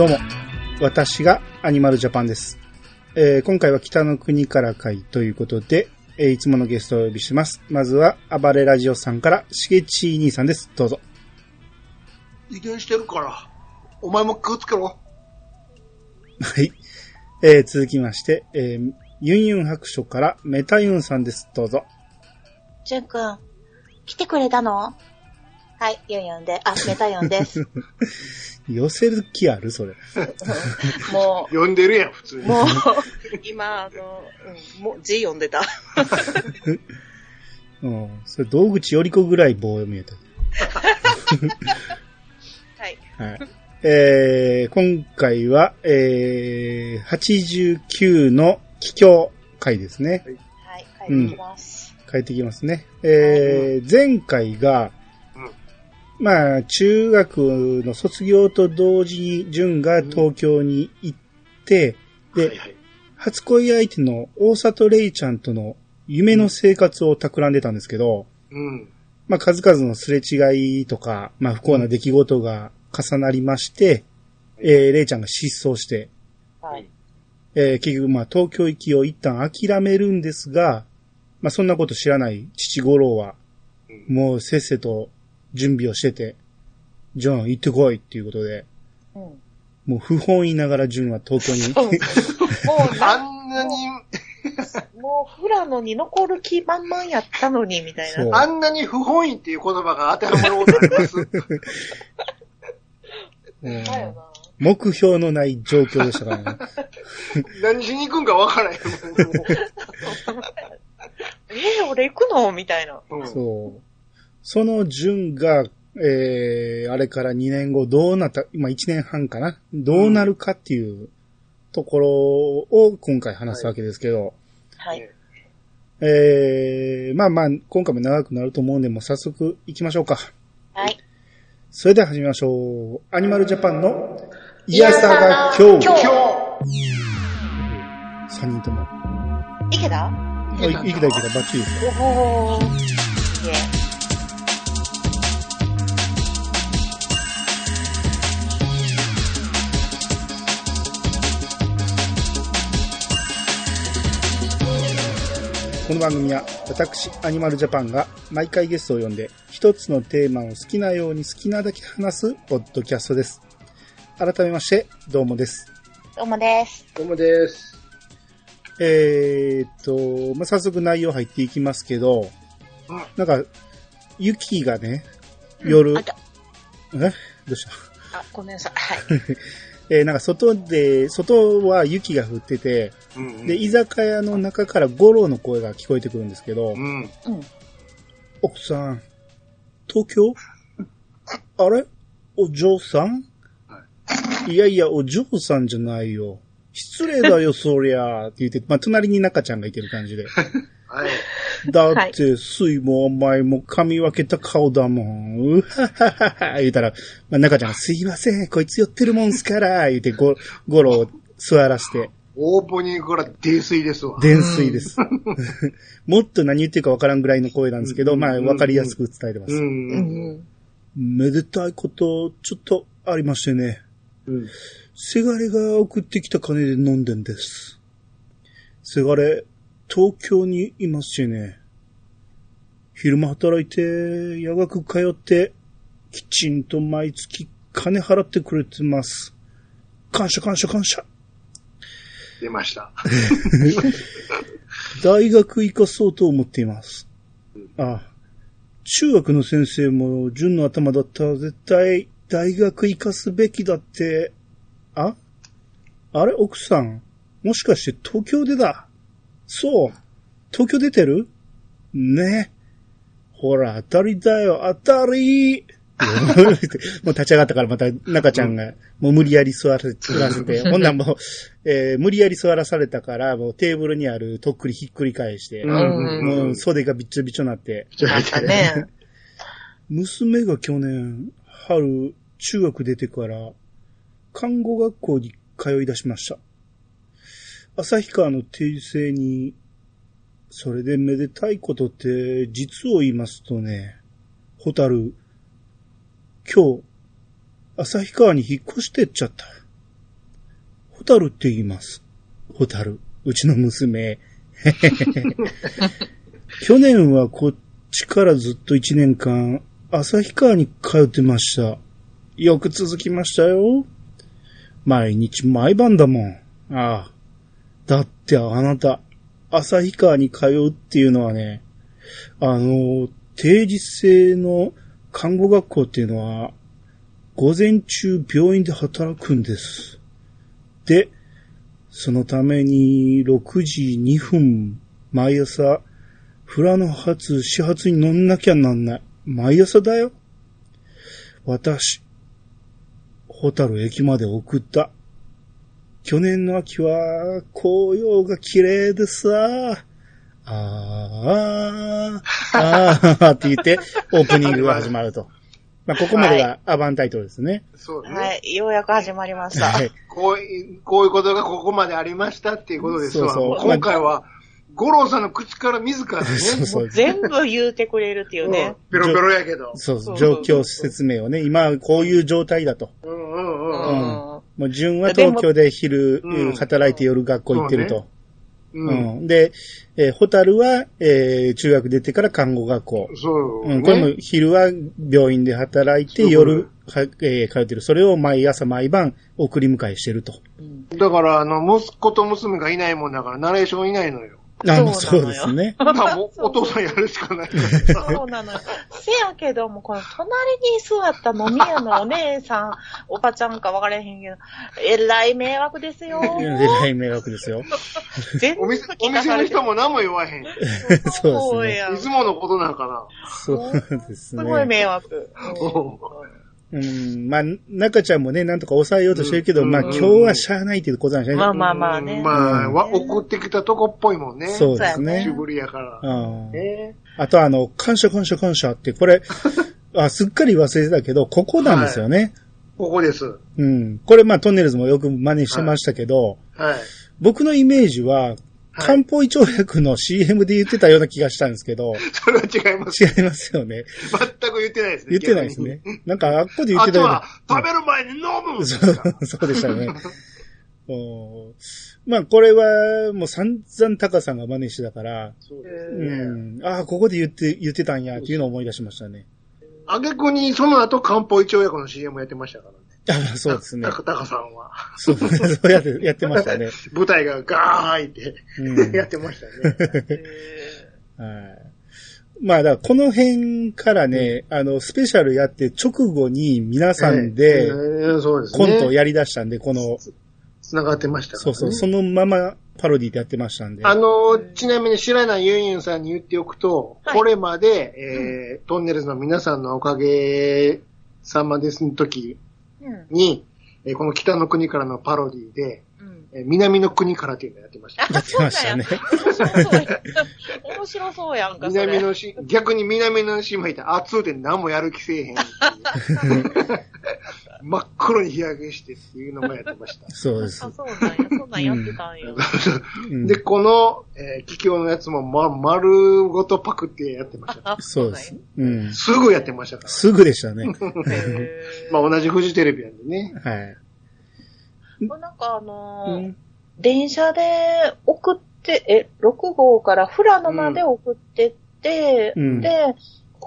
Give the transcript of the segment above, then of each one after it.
どうも、私がアニマルジャパンです。えー今回は北の国から会ということで、えーいつものゲストをお呼びします。まずは、暴れラジオさんから、しげちー兄さんです。どうぞ。遺伝してるから、お前も気をつけろ。はい。えー続きまして、えーユンユン白書から、メタユンさんです。どうぞ。じゅんくん、来てくれたの？はい、ユンユンで、あ、メタユンです。寄せる気あるそれ。も呼んでるやん、普通う、に。もう、今、あの、うん、もう字読んでた。うん。それ、道口より子ぐらい棒読みやった。はい。はい。えー、今回は、えー、89の帰郷回ですね。はい、帰ってきます。帰ってきますね。えー、前回が、まあ、中学の卒業と同時に、淳が東京に行って、で、はいはい。初恋相手の大里レイちゃんとの夢の生活を企んでたんですけど、うん。まあ、数々のすれ違いとか、まあ、不幸な出来事が重なりまして、えー、レイちゃんが失踪して、はい。えー結局、まあ、東京行きを一旦諦めるんですが、まあ、そんなこと知らない父五郎は、うんもうせっせと準備をしてて、ジョン行ってこいっていうことで、うん。もう不本意ながらジュンは東京に、もうあな、んなに、もう富良野に残る気満々やったのに、みたいな。あんなに不本意っていう言葉が当てはまることあります？目標のない状況でしたからね。何しに行くんかわからへん。えー、俺行くの？みたいな。もうそう。その順が、えー、あれから2年後どうなった、今1年半かな？どうなるかっていうところを今回話すわけですけど、はい。ねえー、まあまあ、今回も長くなると思うんで、もう早速行きましょうか。はい。それでは始めましょう。アニマルジャパンの、イヤサが今日。今日3人とも。いけた？あいいけたいけた、バッチリですよ。おほー。いえ。この番組は私、アニマルジャパンが毎回ゲストを呼んで一つのテーマを好きなように好きなだけ話すポッドキャストです。改めまして、どうもです。どうもです。どうもです。えーっと、まあ、早速内容入っていきますけど、うんなんか、雪がね、夜、あ、じゃえ？どうした？あ、ごめんなさい。はい。えーなんか外で、外は雪が降ってて、うんで、居酒屋の中から五郎の声が聞こえてくるんですけど、うん。うん。奥さん、東京？あれ？お嬢さん、、はいやいや、お嬢さんじゃないよ。失礼だよ、そりゃ。って言って、まあ、隣に中ちゃんがいてる感じで。はい。だって、水も甘いも噛み分けた顔だもん。うはははは。言うたら、まあ、中ちゃんがすいません、こいつ寄ってるもんすから。言って、ご、ゴロを座らせて、オープニングから泥酔ですわ。泥酔です。もっと何言ってるかわからんぐらいの声なんですけど、うんまあ、わかりやすく伝えてます。めでたいこと、ちょっとありましてね。うん。せがれが送ってきた金で飲んでんです。せがれ、東京にいますしね。昼間働いて、夜学通って、きちんと毎月金払ってくれてます。感謝感謝感謝。出ました。大学行かそうと思っています。あ、中学の先生も純の頭だったら絶対大学行かすべきだって、ああれ奥さんもしかして東京でだそう。東京出てる？ね。ほら、当たりだよ、当たり。もう立ち上がったからまた中ちゃんが、もう無理やり座らせて、ほんなんもう、えー無理やり座らされたから、もうテーブルにあるとっくりひっくり返して、うん。もう袖がびっちょびちょになって、あったね。娘が去年、春、中学出てから、看護学校に通い出しました。旭川の定制に、それでめでたいことって、実を言いますとね、ホタル、今日、旭川に引っ越してっちゃった。ホタルって言います。ホタル。うちの娘。去年はこっちからずっと1年間、旭川に通ってました。よく続きましたよ。毎日毎晩だもん。ああ。だってあなた、旭川に通うっていうのはね、あの、定時制の看護学校っていうのは、午前中病院で働くんです。で、そのために6時2分、毎朝、フラの発、始発に乗んなきゃなんない。毎朝だよ。私、ホタル駅まで送った。去年の秋は紅葉が綺麗でさ。あー、あーって言って、オープニングが始まると。まあ、ここまでがアバンタイトルですね。そうね。はい、ようやく始まりました。はい。こういう、こういうことがここまでありましたっていうことですわ。そうそう今回は、五郎さんの口から自らね、そうそう。全部言うてくれるっていううんね。ペロペロやけど。そうそう状況説明をね、今こういう状態だと。うんうんううん。もう、順は東京で昼、うん働いて夜学校行ってると。うん。うん。で、えーホタルは、えー中学出てから看護学校。そう、うん、これも昼は病院で働いて、夜は、えー通ってる。それを毎朝毎晩送り迎えしてると。だから、あの、息子と娘がいないもんだから、ナレーションいないのよ。あまあそうなのよそうですね。だからもう、お父さんやるしかないから。そうなのよ。せやけども、この隣に座った飲み屋のお姉さん、おばちゃんか分からへんけど、えらい迷惑ですよ。えらい迷惑ですよ。全部お店、お店の人も何も言わへん。い そうですね。やんつものことなんかな。そうですすごいね。迷惑。うん、まあ、中ちゃんもね、なんとか抑えようとしてるけど、まあ、うんうん今日はしゃあないっていうことなんですね。まあまあまあねうんまあ、うんわ送ってきたとこっぽいもんね。そうですねし。ぶりやから。うんえあとあの、感謝感謝感謝って、これ、あ、すっかり忘れてたけど、ここなんですよね。ここです。うん。これまあトンネルズもよく真似してましたけど、はい。僕のイメージは、はい漢方胃腸薬の CM で言ってたような気がしたんですけど、それは違います。違いますよね。全く言ってないですね。言ってないですね。なんかあっこで言ってたようなあとは。、食べる前に飲むそう、そうでしたね。おーまあ、これは、もう散々タカさんが真似してたから、そうですうね。ん。ああ、ここで言って、言ってたんや、っていうのを思い出しましたね。あげくに、その後、漢方一応薬の CM やってましたから そうですねた。かさんは。そう、そうやって、やってましたね。舞台がガーンって、うん やってましたね。はい。まあ、だからこの辺からね、あの、スペシャルやって直後に皆さんでえーそうですコね。ントをやり出したんで、この、繋がってましたからねそうそう、そのままパロディでやってましたんで。あの、ちなみに知らないユンユンさんに言っておくと、はいこれまで、えートンネルズの皆さんのおかげさまですの時うん。に、えーこの北の国からのパロディで、うん。えー南の国からっていうのをやってました。やってましたね。面白そうやん。か。南のし、逆に南の島いた熱うて何もやる気せえへん。真っ黒に日焼けしてっていうのもやってました。そうですあ、。そうなんや。そんなんやってたんや。うんで、この、えー、気境のやつも、ま、丸ごとパクってやってました。あそうです。うん。すぐやってましたから。すぐでしたね。まあ、同じフジテレビなんでね。はい。これなんかあのーうん電車で送って、え、6号から富良野まで送ってって、うんで、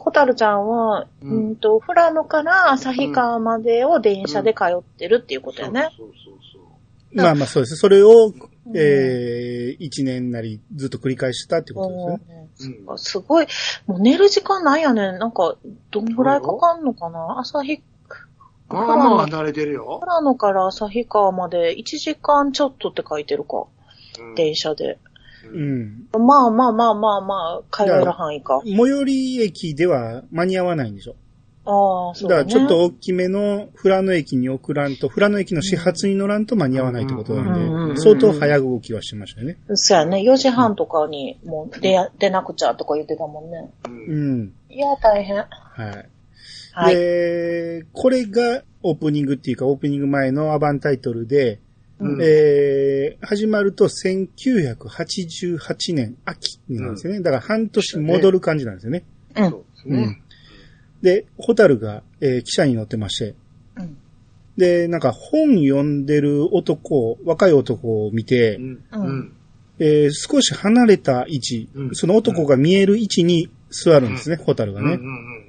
ホタルちゃんは、ううんん、と、富良野から旭川までを電車で通ってるっていうことやね。そうそうそうまあまあそうです。それを、うんえー、一年なりずっと繰り返したってことですね。うんすごい、もう寝る時間ないやねん。なんか、どんぐらいかかんのかな？旭。まあまあ離れてるよ。富良野から旭川まで1時間ちょっとって書いてるか。うん電車で。うん。まあまあまあまあまあ、通える範囲か。最寄り駅では間に合わないんでしょ。ああ、そうだね。だからちょっと大きめの富良野駅に送らんと、富良野駅の始発に乗らんと間に合わないってことうんうんうんなんで、うん相当早動きはしてましたよね。そうやね。4時半とかにもう出や、出なくちゃとか言ってたもんね。うんうん。いや、大変。はい。はい。で、これがオープニングっていうか、オープニング前のアバンタイトルで、うんえー、始まると1988年秋なんですよね。だから半年戻る感じなんですよね。うん。そうですね。で、ホタルが、えー、汽車に乗ってまして、うんで、なんか本読んでる男、若い男を見て、うん。うんうん。えー少し離れた位置、うんその男が見える位置に座るんですね、ホタルがね。うんうん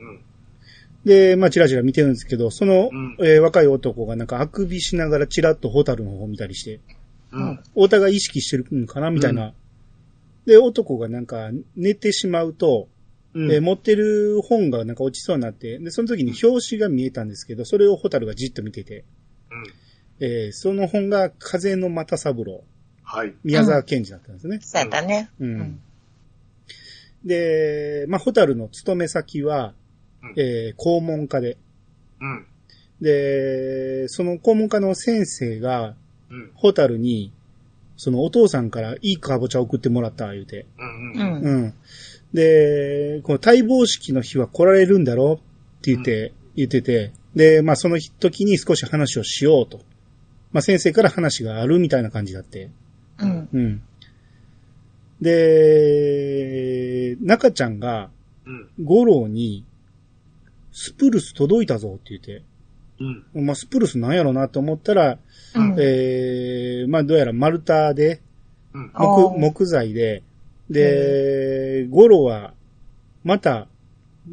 で、まあ、チラチラ見てるんですけど、その、うんえー若い男がなんかあくびしながらチラッとホタルの方を見たりして、うんうん。お互い意識してるのかなみたいな。で、男がなんか寝てしまうと、うん。えー持ってる本がなんか落ちそうになって、で、その時に表紙が見えたんですけど、それをホタルがじっと見てて、うん。えーその本が風の又三郎、はい。宮沢賢治だったんですね。そうやったね。うん。うんで、まあ、ホタルの勤め先は、うんえー肛門科で、うん。で、その肛門科の先生が、うん。ホタルに、そのお父さんからいいかぼちゃ送ってもらった、言うて。うん。ううん。ん。うん。で、この待望式の日は来られるんだろって言って、言ってて、で、まあその時に少し話をしようと。まあ先生から話があるみたいな感じだって。うん。うん。で、中ちゃんが、うん。五郎に、スプルス届いたぞって言って、うん。まあスプルスなんやろなと思ったら、うん。えー、まあどうやら丸太で、うん。あー木、木材で、で、ゴロは、また、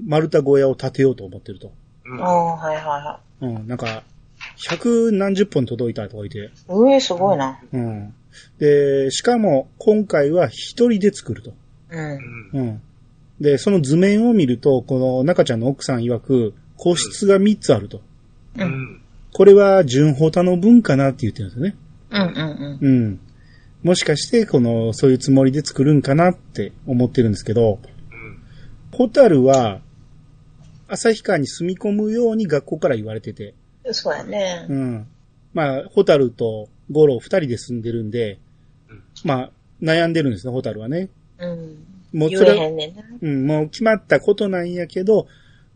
丸太小屋を建てようと思ってると。うん。ああ、はいはいはうん、なんか、百何十本届いたとか言って。い。うえ、すごいな。うん。で、しかも、今回は一人で作ると。うん。うん。うん。で、その図面を見ると、この中ちゃんの奥さん曰く、個室が三つあると。う。うんん。これは純ホタの分かなって言ってるんですよね。うんうんうん。もしかして、この、そういうつもりで作るんかなって思ってるんですけど、うん。ホタルは、旭川に住み込むように学校から言われてて、うん。そうやねう。ん。まあ、ホタルとゴロ二人で住んでるんでうん、まあ、悩んでるんですね、ホタルはね。うん。もう言えへそれ、ん。うん、もう決まったことなんやけど、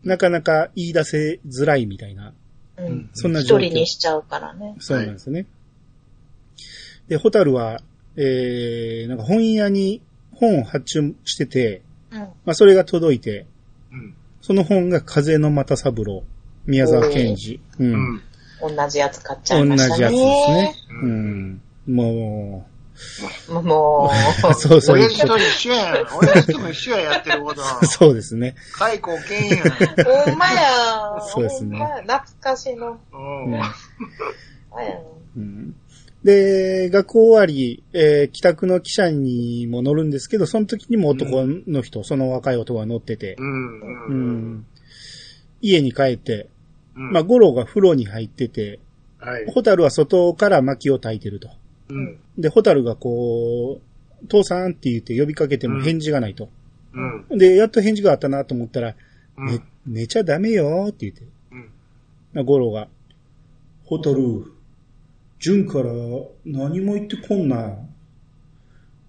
なかなか言い出せづらいみたいな、うん。そんな状況。一人にしちゃうからね。そうなんですね。で、ホタルは、えー、なんか本屋に本を発注してて、うん。まあ、それが届いて、うん。その本が風の又三郎、宮沢賢治。う。うんん。同じやつ買っちゃ同じいましたね。やつですね。ううんん。ももう、そうそう。親父と一緒やん。親父とも一緒や、やってること。そうですね。解雇けんやん。う、ほんまや。そうですねほんまや懐かしの。うん。うんで、学校終わり、えー帰宅の汽車にも乗るんですけど、その時にも男の人、その若い男が乗っててう、ん。ううん。ん。家に帰って、うん。まあ、ゴロが風呂に入ってて、はい。ホタルは外から薪を焚いてると。うん。で、ホタルがこう、父さんって言って呼びかけても返事がないと。うん。で、やっと返事があったなと思ったら、うん。ね、寝ちゃダメよって言って。うん。ゴロが、ホタル、純から何も言ってこんな。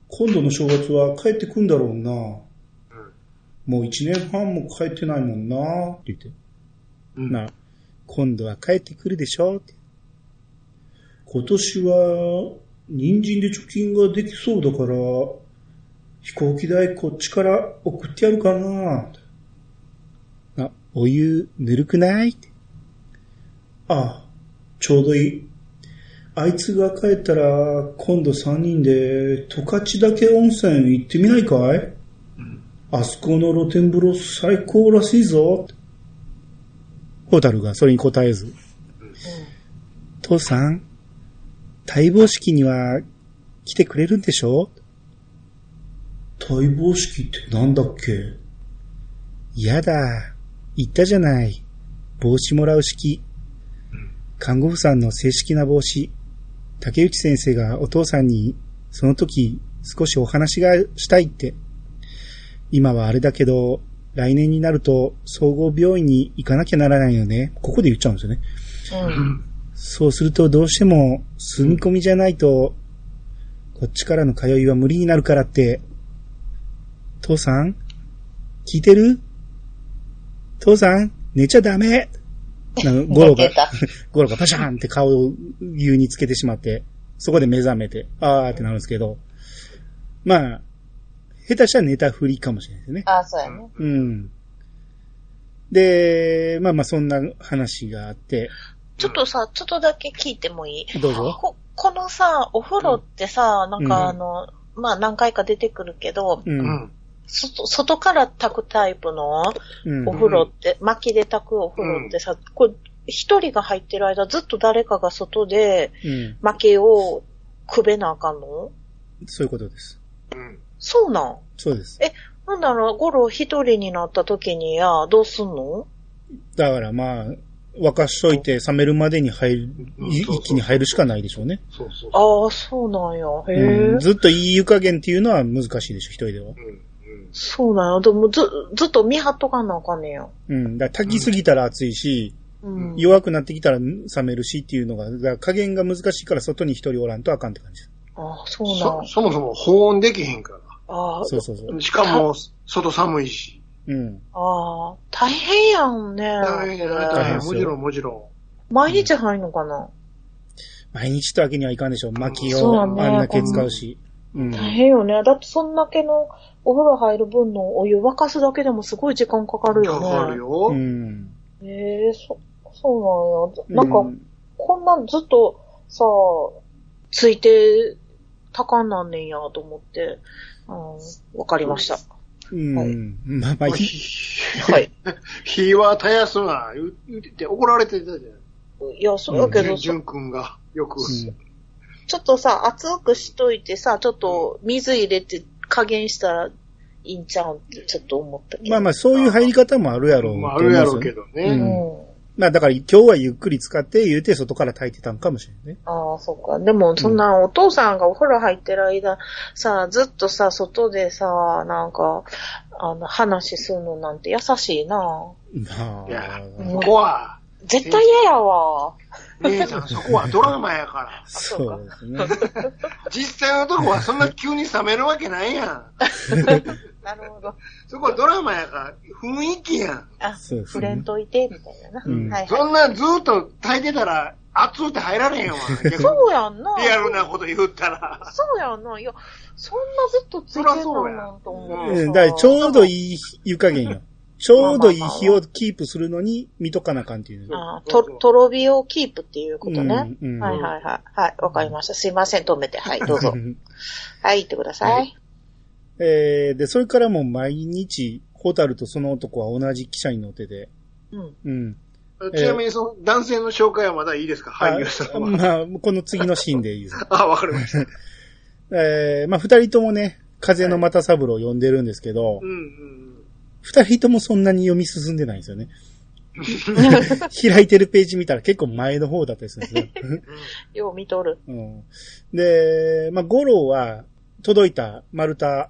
今度の正月は帰ってくんだろうな。もう一年半も帰ってないもんな。って言って。うん。な、今度は帰ってくるでしょって。今年は、人参で貯金ができそうだから、飛行機代こっちから送ってやるかな。あ、お湯ぬるくない？あ、ちょうどいい。あいつが帰ったら、今度三人で、十勝岳温泉行ってみないかい？うん。あそこの露天風呂最高らしいぞ。ホタルがそれに答えず、父さん、待望式には来てくれるんでしょ？待望式ってなんだっけ？やだ、言ったじゃない。帽子もらう式。看護婦さんの正式な帽子。竹内先生がお父さんにその時少しお話がしたいって。今はあれだけど、来年になると総合病院に行かなきゃならないよね。ここで言っちゃうんですよね。うん。うん。そうするとどうしても住み込みじゃないと、こっちからの通いは無理になるからって。父さん聞いてる？父さん寝ちゃダメなんかゴロが。ゴロがパシャーンって顔を湯につけてしまって、そこで目覚めて、あーってなるんですけど、まあ、下手したら寝たふりかもしれないですね。あ、そうやね。うん。で、まあまあそんな話があって、ちょっとさ、ちょっとだけ聞いてもいい？どうぞ。ここのさ、お風呂ってさ、なんうんかあの、まあ何回か出てくるけど、う。うんん。外外から炊くタイプのうんお。風呂って、薪で炊くお風呂ってさ、これ一人が入ってる間ずっと誰かが外でうん。薪をくべなあかんの？そういうことです。うん。そうなん？そうです。なんだろう、ゴロ一人になった時にや、どうすんの？だからまあ、沸かしといて冷めるまでに入る、一気に入るしかないでしょうね。そうそうそう。ああ、そうなんや。へえうん。ずっといい湯加減っていうのは難しいでしょ、一人では。そうなんや。でもず、ずっと見張っとかなあかんねや。うん。だから炊きすぎたら熱いし、うん。弱くなってきたら冷めるしっていうのが、だ加減が難しいから外に一人おらんとあかんって感じです。ああ、そうなんそ、そもそも保温できへんかああ、そうそうそうら。。しかも、外寒いし。うん。ああ、大変やんね。大変大大変変。もちろんもちろ毎日入んのかな、毎日ってわけにはいかんでしょ。薪をあそうねんだけ使うし。うん。大変よね。だってそんだけのお風呂入る分のお湯沸かすだけでもすごい時間かかるん。よね。かかるよ。うん。ええそ、そうなんや。なんか、うんこんなずっとさ、ついて、高んなんねんやと思って、うん、わかりました。うん。はいまあまあ、い火はい。火は絶やすな、言う言ってて怒られてたじゃん。いや、そうだけど、ジュンジュン君が、よく。うんちょっとさ、熱くしといてさ、ちょっと水入れて加減したらいいんちゃうんってちょっと思ったけど。まあまあ、そういう入り方もあるやろうとまあ、あるやろうけどうね。うん。まあだから今日はゆっくり使って言うて外から炊いてたんかもしれないね。ああ、そうか。でも、そんな、お父さんがお風呂入ってる間、さ、ずっとさ、外でさ、なんか、あの、話するのなんて優しいなまいやあ、そこは、絶対嫌やわ。姉さん、そこはドラマやから。そうですね。実際のとこはそんな急に冷めるわけないやん。なるほど。そこはドラマやから、雰囲気やん。あ、そうですね触れんといて、みたいなな。うんはいはい。そんなずっと炊いてたら、熱って入られへんわ。逆にそうやんな。リアルなこと言ったら。そうやんな。いや、そんなずっとついてたなんと思ってさ。うんだからちょうどいい湯加減よ。ちょうどいい火をキープするのに見とかなあかんっていう。あと、とろ火をキープっていうことね。うんうんはいはいはい。はい、わかりました。すいません、止めて。はい、どうぞ。はい、言ってください。えー、で、それからもう毎日、ホタルとその男は同じ汽車に乗ってて、うん。うん。ちなみに、その、男性の紹介はまだいいですか？俳優さんは。あまあ、この次のシーンでいいです。あ、わかりました。えー、まあ二人ともね、風の又三郎を呼んでるんですけどう、んうん二、人ともそんなに読み進んでないんですよね。開いてるページ見たら結構前の方だったりするんですよ。よう見とる。うん、で、まあ、五郎は届いた丸太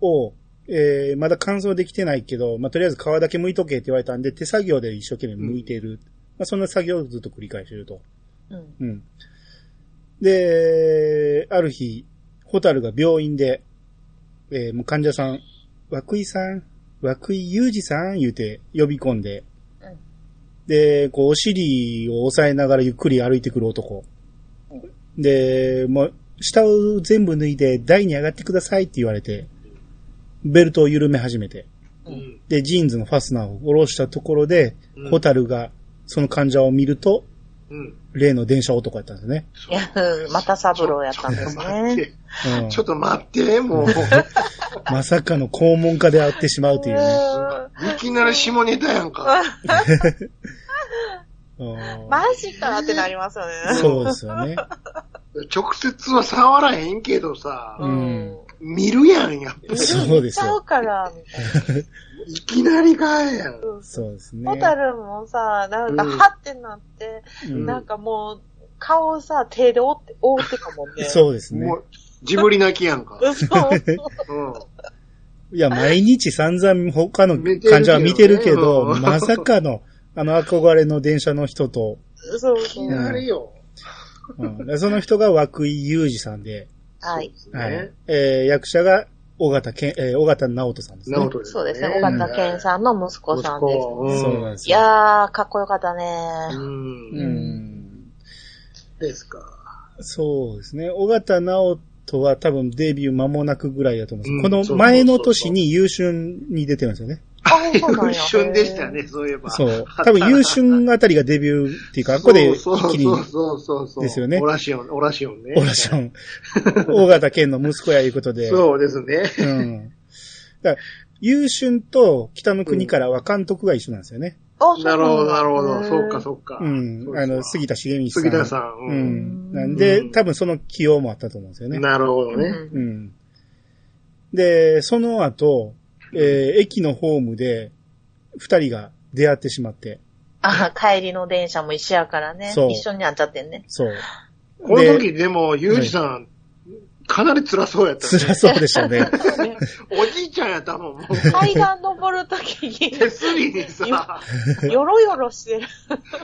を、えー、まだ乾燥できてないけど、まあ、とりあえず皮だけ剥いとけって言われたんで、手作業で一生懸命剥いてる。まあ、そんな作業をずっと繰り返してると。うん。うん。で、ある日、ホタルが病院で、えーもう患者さん、涌井さん、涌井裕二さん？言うて呼び込んで、うんで、こう、お尻を押さえながらゆっくり歩いてくる男。で、もう、下を全部脱いで台に上がってくださいって言われて、ベルトを緩め始めて、うん。うん。で、ジーンズのファスナーを下ろしたところで、うんホタルがその患者を見ると、うん。例の電車男やったんですね。また三郎やったんですね。うんちょっと待って、もう。まさかの肛門家で会ってしまうというね。いきなり下ネタやんか。うんマジかってなりますよね。そうですよね。直接は触らへんけどさ、うん見るやん、やっぱり。そうですよちゃうから、みたいな。いきなりかえやん。そうですね。ホタルもさ、なんか、うんはってなって、うんなんかもう、顔をさ、手で覆って、覆ってかもんね。そうですねも。う、ジブリ泣きやんか。う。そう。うん。いや、毎日散々他の患者は見てるけど、うんまさかの、あの憧れの電車の人と、そういきなりよ。うんでその人が涌井裕二さんで、はい。はいね。えー役者が尾形健、えー尾形直人さんですね。直人ですそうですね。尾形健さんの息子さんです。息子うんそうなんですいよ。やー、かっこよかったね。う。うんん。ですか。そうですね。尾形直人は多分デビュー間もなくぐらいだと思うんです、うんこの前の年に優秀に出てるんですよね。あ、そうなんや。旬でしたよね、そういえば。そう。多分、優秀あたりがデビューっていうか、ここで一気に、そうそうそう。ですよねオラシオン、オラシオンね。オラション、大型県の息子やいうことで。そうですね。うん。だから、優秀と北の国からは監督が一緒なんですよね。あ、そうなるほど、なるほへど。ーそうか、そうか。うん。あの、杉田茂道さん。杉田さん。ううん。ん。なんで、多分その起用もあったと思うんですよね。なるほどね。うんうん。で、その後、えー駅のホームで、二人が出会ってしまって。あ、帰りの電車も一緒やからね。そう一緒になっちゃってんね。そう。この時でも、ユージさん、かなり辛そうやったね。辛そうでしたね。おじいちゃんやったもん。階段登るときに、手すりにさ、よろよろしてる。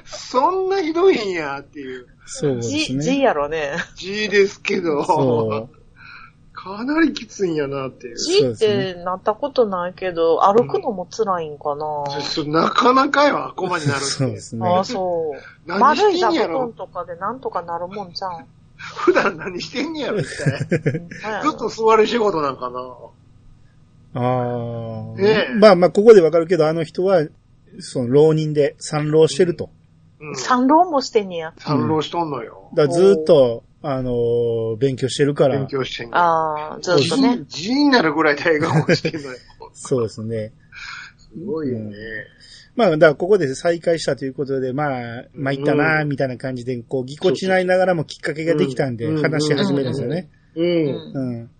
そんなひどいんやっていう。そうですじ、ね。じやろね。字ですけど、そかなりきついんやなっていう。じってなったことないけど、歩くのも辛いんかな。そなかなかよ、こまになるって。そうですね。ああ、そう。何丸い座してんやろ布団とかでなんとかなるもんじゃん。普段何してんねやろ、一体。ずずっと座る仕事なんかな。ああ、ねえまあまあ、ここでわかるけど、あの人は、その浪人で参浪してると。うん。三浪もしてんねや。三浪しとんのよ。だからずっと、あのー勉強してるから勉。強してんの。ああ、ずっとね。字になるぐらい大学をしてんのよ。そうですね。すごいよね。まあ、だからここで再会したということで、まあ、参ったな、みたいな感じで、こう、ぎこちないながらもきっかけができたんで、うん話し始めるんですよね。うん。うん。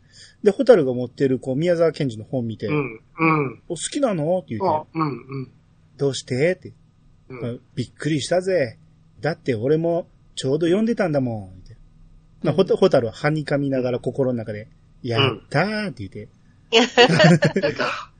で、ホタルが持ってる、こう、宮沢賢治の本見て、うん。うん。お好きなの？って言あって、、うん。うん。どうして？って、うん。びっくりしたぜ。だって俺もちょうど読んでたんだもん。まあ、ホタホタルははにかみながら心の中で、やったーって言って、出た。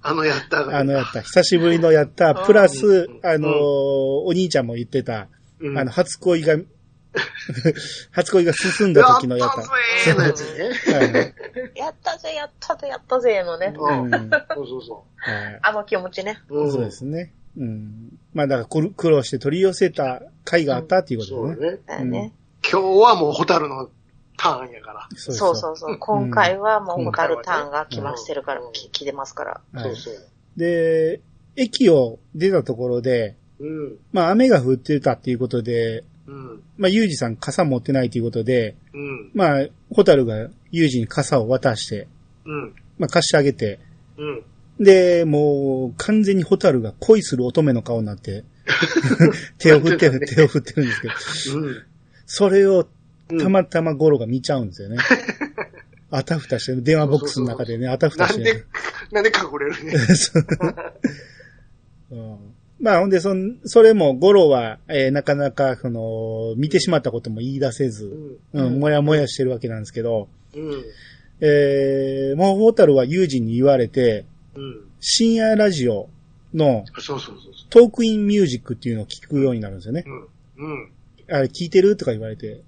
あのやったが。あのやった、久しぶりのやった、プラスうん、あのーお兄ちゃんも言ってた、うん、あの、初恋が、初恋が進んだ時のやった。やったぜーのやつね。はいやったぜ、やったぜ、やったぜ、のね。うん。うんそうそうそはいあの気持ちね。そうですね。うん。まあ、だから苦苦労して取り寄せた回があったっていうことね。ね。だよね。今日はもうホタルのターンやから。そそうそうそう。今回はもうホタルターンがうん来ましてるからうん、き来てますから。はいそうそう。で、駅を出たところで、うん。まあ雨が降ってたっていうことで、うん。まあユージさん傘持ってないということで、うん。まあホタルがユージに傘を渡して、うん。まあ貸してあげて、うん。で、もう完全にホタルが恋する乙女の顔になって、手を振ってる、手を振ってるんですけど、うん。それをうんたまたまゴロが見ちゃうんですよね。あたふたしてる、電話ボックスの中でね、あたふたなんでしてる。、なんで隠れるね。そううんまあ、ほんで、そん、それも、ゴロは、えーなかなか、その、見てしまったことも言い出せず、うん。うん、もやもやしてるわけなんですけど、うん。えー、もうホタルは友人に言われて、うん。深夜ラジオのそうそうそうそトークインミュージックっていうのを聞くようになるんですよね。う。うん。うん。あれ聞いてるとか言われて、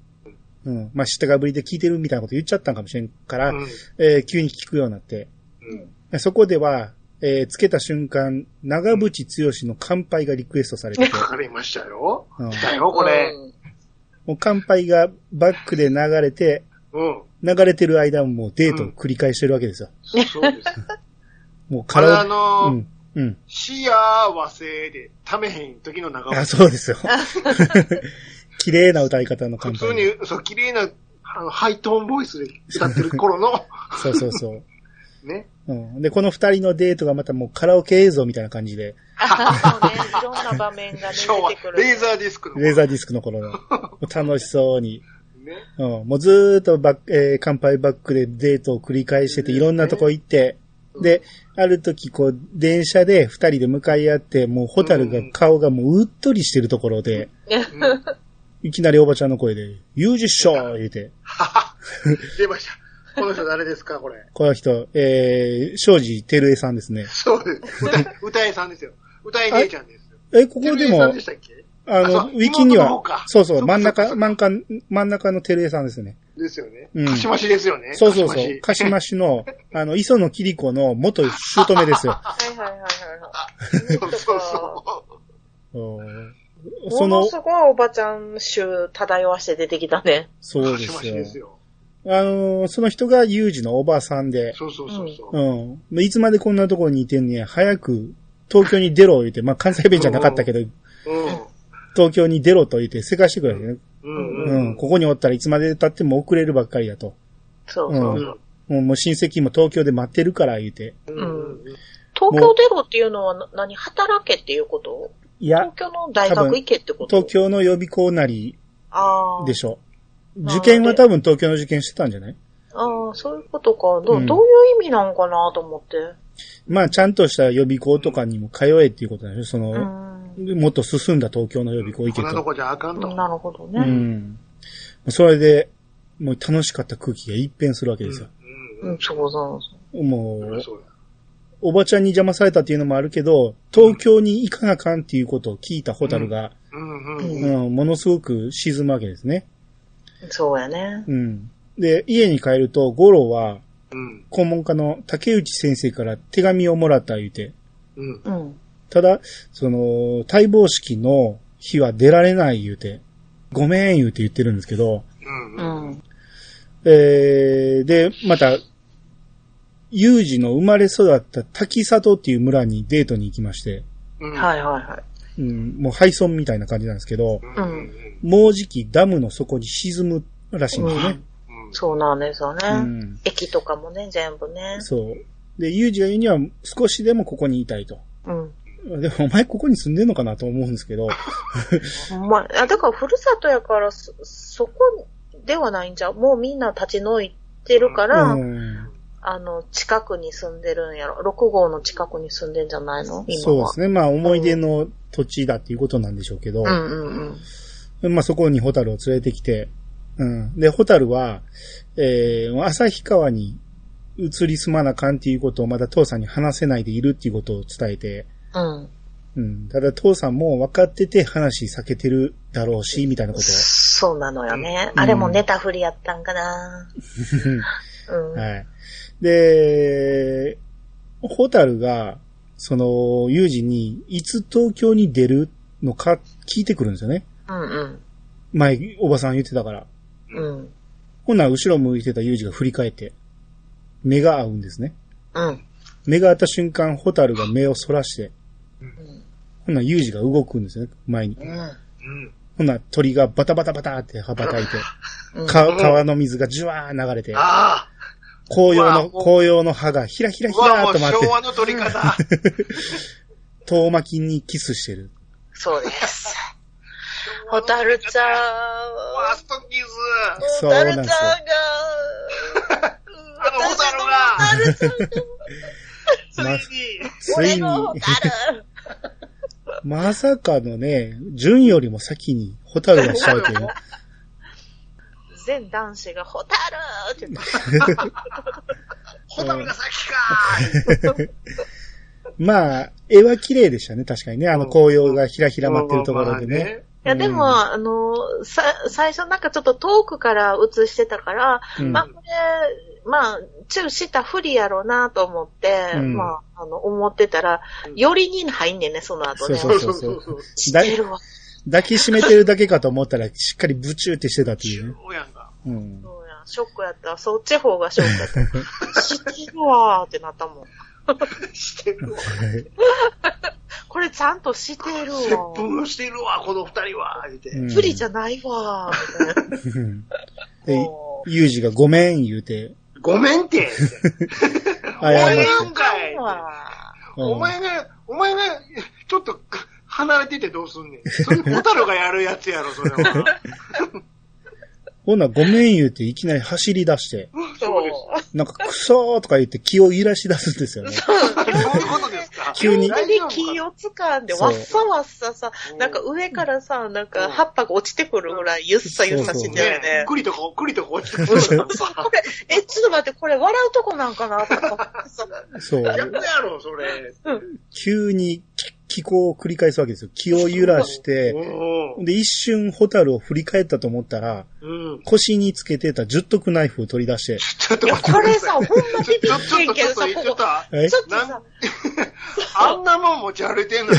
うん。まあ、下がぶりで聞いてるみたいなこと言っちゃったんかもしれんから、うん。えー急に聞くようになって、うん。そこでは、えーつけた瞬間、長渕剛の乾杯がリクエストされてて、かかりましたよ。うん来たよ、これ。うんもう乾杯がバックで流れて、うん。流れてる間ももうデートを繰り返してるわけですよ。そうです。もう体、のーうん、うん。幸せで、ためへん時の長あ、渕。そうですよ。綺麗な歌い方の乾杯。普通に、そう、綺麗な、あの、ハイトーンボイスで歌ってる頃の、そうそうそう。ね。うん、で、この二人のデートがまたもうカラオケ映像みたいな感じで、そうね、いろんな場面が 出てく、る。レーザーディスクの。レーザーディスクの頃の、楽しそうに、ね。うん、もうずーっとバック、えー乾杯バックでデートを繰り返してて、いろんなとこ行って、で、ある時こう、電車で二人で向かい合って、もうホタルが顔がもううっとりしてるところで、うん。いきなりおばちゃんの声で、ユージっしょー言うて、はは。出ました。この人誰ですか、これ？この人、えー、庄司照江さんですね。そうです。歌い、歌いさんですよ。歌い姉ちゃんですよ。え、ここでもああの、ウィキにはそうそう、真ん中、真ん中、真ん中の照江さんですね。ですよね。うんかしましですよね。そうそうそう。かかしましの、あの、磯野桐子の元姑ですよ。はいはいはいはい。そうそうそう そのの、すごいおばちゃん臭漂わして出てきたね。う。そうですしよ。ですよ。あのーその人がユージのおばさんで、そうそうそうそう。うん。いつまでこんなところにいてんねや、早く東京に出ろ言うて、まあ関西弁じゃなかったけど、うん。東京に出ろと言ってせかしてくれてね。うんううんん。ここにおったらいつまで経っても遅れるばっかりだと。そうそううんそう。もうもう親戚も東京で待ってるから言うて。うんうん東京出ろっていうのはな何？働けっていうこと？いや東、京の大学行けってこと？東京の予備校なりああ。でしょ。受験は多分東京の受験してたんじゃない？ああ、そういうことか。ど,、うどういう意味なんかなと思って。まあちゃんとした予備校とかにも通えっていうことなんでしょ。その、うん。もっと進んだ東京の予備校行けと。こんなとこじゃあかんと。なるほどうね。ん。それで、もう楽しかった空気が一変するわけですよ。うんうん、そうそうもう、うんそうやおばちゃんに邪魔されたっていうのもあるけど、東京に行かなあかんっていうことを聞いたホタルが、うんううんうんものすごく沈むわけですね。そうやね。うん。で、家に帰ると、ゴロは、うん顧問家の竹内先生から手紙をもらった言うて、うんうん。ただ、その、待望式の日は出られない言うて、ごめん言うて言ってるんですけど、うんううんん。えー、で、また、有事の生まれ育った滝里っていう村にデートに行きまして、うんはいはいはい。うん、もう廃村みたいな感じなんですけど、うんうんもうじきダムの底に沈むらしいんですね。うんそうなんですよね。うん駅とかもね、全部ね。そう。で、ユージが言うには少しでもここにいたいと。うん。でもお前ここに住んでんのかなと思うんですけど、まあ、だからふるさとやから、そ、そこではないんじゃう？もうみんな立ち退いてるから、うん、あの、近くに住んでるんやろ。6号の近くに住んでんじゃないの？今は。そうですね。まあ思い出の土地だっていうことなんでしょうけど、うんうんうん。まあそこにホタルを連れてきて、うん。で、ホタルは、えー、旭川に移り住まなあかんっていうことをまだ父さんに話せないでいるっていうことを伝えて、うん。うん。ただ父さんも分かってて話避けてるだろうし、みたいなことそうなのよね。うんあれもネタ振りやったんかな。うん。を。はい。で、ホタルが、その、ユージに、いつ東京に出るのか聞いてくるんですよね。うんうん。前、おばさん言ってたから。うん。ほんなら後ろ向いてたユージが振り返って、目が合うんですね。うん。目が合った瞬間、ホタルが目をそらして、うん。ほんならユージが動くんですね、前に。うん。うんほんなら鳥がバタバタバタって羽ばたいて、うん。か川の水がジュワー流れて、あ紅葉の、紅葉の葉がひらひらあ。ひらーっと回って昭、和の撮り方。遠巻きにキスしてる。そうです。ホタルちゃん。ワーストキズ。そうホタルちゃんなんですよが、あのホタルが私のホタルちゃんが、ついに。ついに。まさかのね、順よりも先にホタルがしちゃうというね。全男子がホタルって言ってホタルが先か まあ、絵は綺麗でしたね、確かにね。あの紅葉がひらひら舞ってるところでね。。いや、でも、うんあの、さ、最初なんかちょっと遠くから映してたから、うんまあ、これ、まあ、チューした不利やろうなと思って、うんまあ、あの、思ってたら、よりに入んねんね、その後ね。そうそうそうそう。知ってるわ。抱きしめてるだけかと思ったら、しっかりブチューってしてたっていうね。そうやんか。うん。そうや、ショックやった。そっち方がショックやった。知ってるわーってなったもん。してるわ。これちゃんとしてる接わ。吻してるわ、この二人は。言うて。うん不利じゃないわーみたいな。ユージがごめん言うて、ごめんって。謝ってお前なんかい。お前が、お前が、ちょっと離れててどうすんねん。それホタルがやるやつやろ、それは。ほんならごめん言うていきなり走り出して、ーそうです。なんかクソーとか言って気を揺らし出すんですよね。そういうことですか？急に急に気を掴んで、そうわっさわっささ、なんか上からさ、なんか葉っぱが落ちてくるぐらいゆっさゆっさしてるよねね。くりとか、くりとか落ちてくる。これ、え、ちょっと待って、これ笑うとこなんかなとか思ってさそう。逆やろ、それ。急に気候を繰り返すわけですよ。気を揺らして、うで、一瞬ホタルを振り返ったと思ったら、ん。うん。腰につけてた十徳ナイフを取り出して、ちょっといや、待ってこれさ、ほんまビビちょ、ってんけどさ、ちょっと、ちょっこことえ？ちょっとさ、あんなもん持ち歩いてんのに。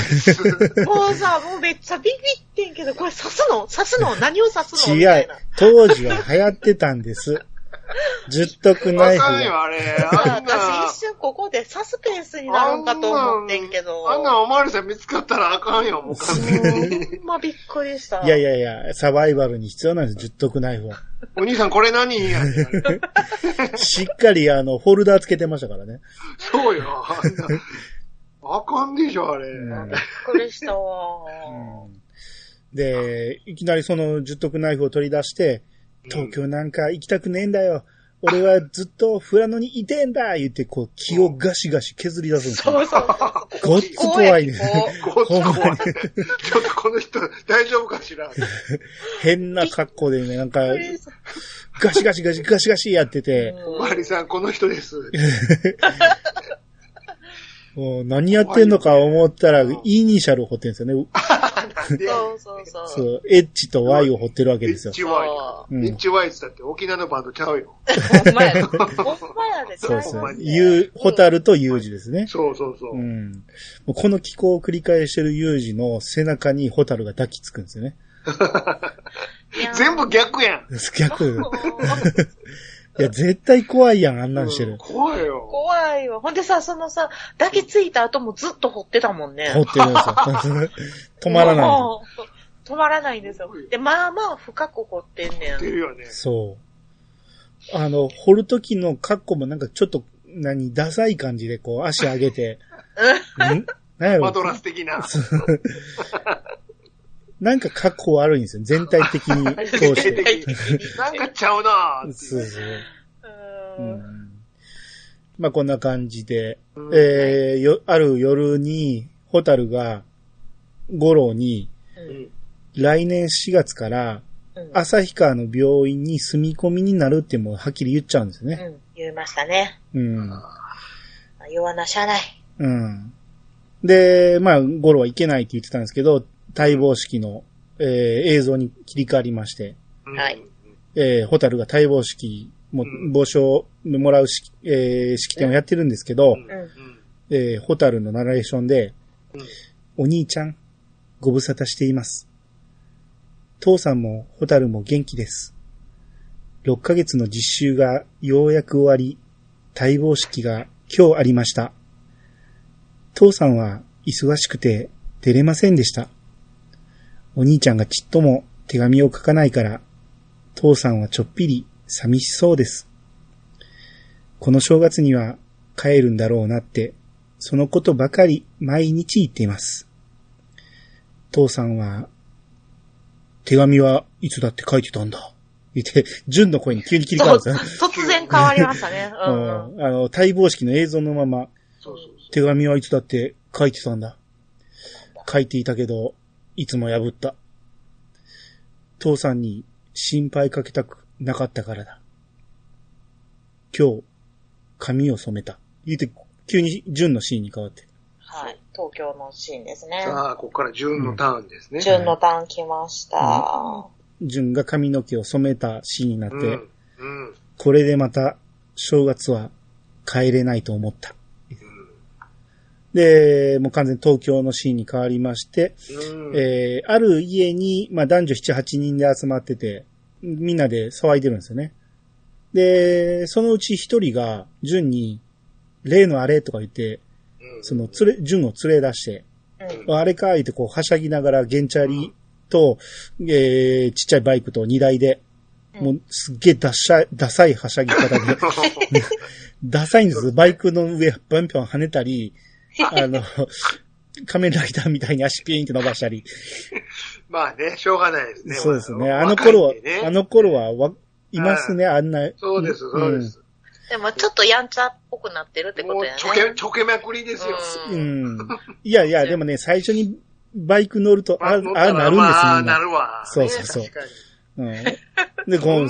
もうさ、もうめっちゃビビってんけど、これ刺すの？刺すの？何を刺すの？み違う。当時は流行ってたんです。十徳ナイフあかんよ、が。あれ。ああんな、私一瞬ここでサスペンスになるんかと思ってんけど。あんなおまわりさん見つかったらあかんよ、もう完全に。ほんまびっくりした。いやいやいや、サバイバルに必要なんです、十徳ナイフは。お兄さんこれ何やしっかりあの、ホルダーつけてましたからね。そうよ。あかんでしょ、あれ。うんびっくりしたわ。で、いきなりその十徳ナイフを取り出して、東京なんか行きたくねえんだよ。俺はずっと富良野にいてんだ言って、こう、木をガシガシ削り出すんですよ。そうそう。ごっつ怖いね。ごっつ怖い。ちょっとこの人、大丈夫かしら？変な格好でね、なんか、ガシガシガシガシガシやってて、おまわりさん、この人です。もう何やってんのか思ったら、イニシャルを掘ってるんですよね。そうそうそう。そう、H と Y を掘ってるわけですよ。HY。うん HY って言ったって沖縄のバンドちゃうよ。ほんまやで。ほんまやで。そうですほんまにゆう、ホタルとユージですね。そうそうそうう。ん。もうこの気候を繰り返してるユージの背中にホタルが抱きつくんですよね。全部逆やん。逆。いや、絶対怖いやん、あんなんしてる。怖いよ。怖いよ。ほんでさ、そのさ、抱きついた後もずっと掘ってたもんね。掘ってるんですよ。止まらない。止まらないんですよ。で、まあまあ深く掘ってんねん。出るよね。そう。あの、掘る時の格好もなんかちょっと、何、ダサい感じでこう足上げて、ん？なんやろ？マドラス的な。なんか格好悪いんですよ。全体的に通し全体て。的 になんかちゃうなーっていう。そうそう。んんまあこんな感じで、うんえー、よ、ある夜に、ホタルが、五郎に、うん来来年4月から、うん、旭川の病院に住み込みになるってもうはっきり言っちゃうんですよね。うん、言いましたね。うん。言わなしゃあない。うん。で、まあ、ゴロはいけないって言ってたんですけど、待望式の、えー映像に切り替わりまして、はい。えーホタルが待望式も、うん帽子をもらう式、えー式典をやってるんですけど、うんうん。えーホタルのナレーションで、うんお兄ちゃん、ご無沙汰しています。父さんもホタルも元気です。6ヶ月の実習がようやく終わり、待望式が今日ありました。父さんは忙しくて出れませんでした。お兄ちゃんがちっとも手紙を書かないから、父さんはちょっぴり寂しそうです。この正月には帰るんだろうなって、そのことばかり毎日言っています。父さんは、手紙はいつだって書いてたんだ。言って、純の声に急に切り替わるんですよ。突然変わりましたね。うんあの、待望式の映像のまま、そうそうそ手紙はいつだって書いてたんだ。書いていたけど、いつも破った。父さんに心配かけたくなかったからだ。今日、髪を染めた。言って、急に純のシーンに変わって。はい。東京のシーンですねう。。さあ、ここから順のターンですね。順のターン来ました。純が髪の毛を染めたシーンになって、うん。うん。これでまた正月は帰れないと思った。で、もう完全に東京のシーンに変わりまして、うん。えー、ある家に、まあ男女7、8人で集まってて、みんなで騒いでるんですよね。で、そのうち一人が、純に、例のあれとか言って、うんその、連れ、純を連れ出して、うん。あれか、言ってこう、はしゃぎながら、ゲンチャリと、えー、ちっちゃいバイクと荷台で、うんもう、すっげえダッシャ、ダサいはしゃぎ方で、ダサいんです。バイクの上、バンピョン跳ねたり、あの、仮面ライダーみたいに足ピーンって伸ばしたり。まあね、しょうがないですね。そうですね。まあの頃は、ねあの頃はわ、いますね、あんな。そうです、そうです。でもちょっとやんちゃっぽくなってるってことやね。ちょけ、ちょけまくりですよ。う。うんうん。いやいや、でもね、最初にバイク乗ると、あ、あ、なるんですまあ、な。なるわ。そうそうそうね確かにうん。で、こ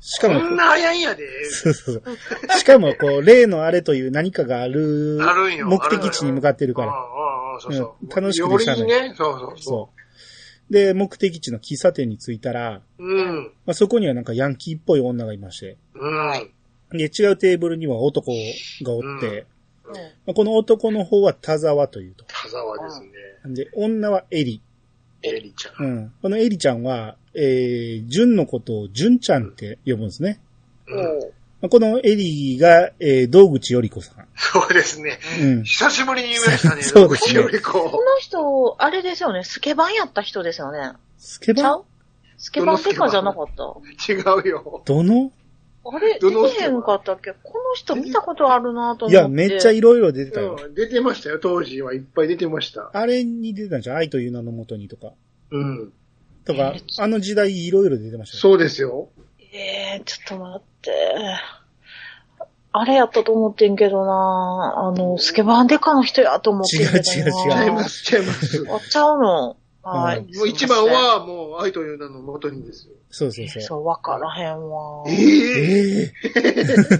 しかもこ、んな早いんやで。そうそうそう。しかも、こう、例のあれという何かがある目的地に向かってるから。楽しくよてしゃあないりね、そうそうそそう。で、目的地の喫茶店に着いたら、う。うん。まあ、そこにはなんかヤンキーっぽい女がいまして、うん。で、違うテーブルには男がおって、うんまあこの男の方は田沢というと。田沢ですね。で、女はエリ。エリちゃ。うんん。このエリちゃんは、えー、純のことを純ちゃんって呼ぶんですね。うんこのエリーが、えー、道口より子さん。そうですね。うん。久しぶりに見ましたね、そうですねよりここの人、あれですよね、スケバンやった人ですよね。スケバン？スケバンデカじゃなかった？違うよ。どの？あれ、どの出てへんかったっけ？この人見たことあるなと思って。いや、めっちゃいろいろ出てたよ。うん出てましたよ、当時はいっぱい出てました。あれに出てたんじゃん愛という名のもとにとか。うん。とかえ、あの時代いろいろ出てましたよ。そうですよ。ええー、ちょっと待って。あれやったと思ってんけどなあの、スケバンデカの人やと思ってんけどな違う違う違うちゃいます、ちゃいます。もあ、ちゃうの？はい。うんう一番は、もう、愛という名の元にですよ。そうそうそう。そう、わからへんわ。えええ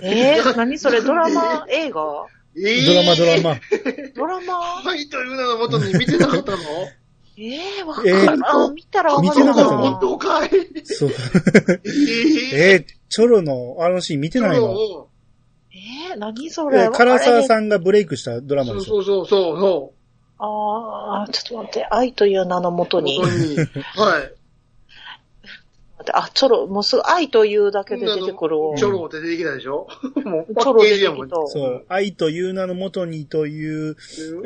ええー、何それ、ドラマ、映画？ええドラマドラマ。ドラマ？愛という名の元に見てなかったの？えー、わかん。あ、見たらわかる見てなかったの本当かいそう。え えー、チョロのあのシーン見てないの？そえー、何それ？え唐沢ん。さんがブレイクしたドラマでしょ？うそうそうそうそあー、ちょっと待って、愛という名のもとに。はい。ってあ、ちょろ、もうすぐ愛というだけで出てくるわ。チョロって出てきたでしょ？もう、チョロ出てきた。そう。愛という名のもとにという、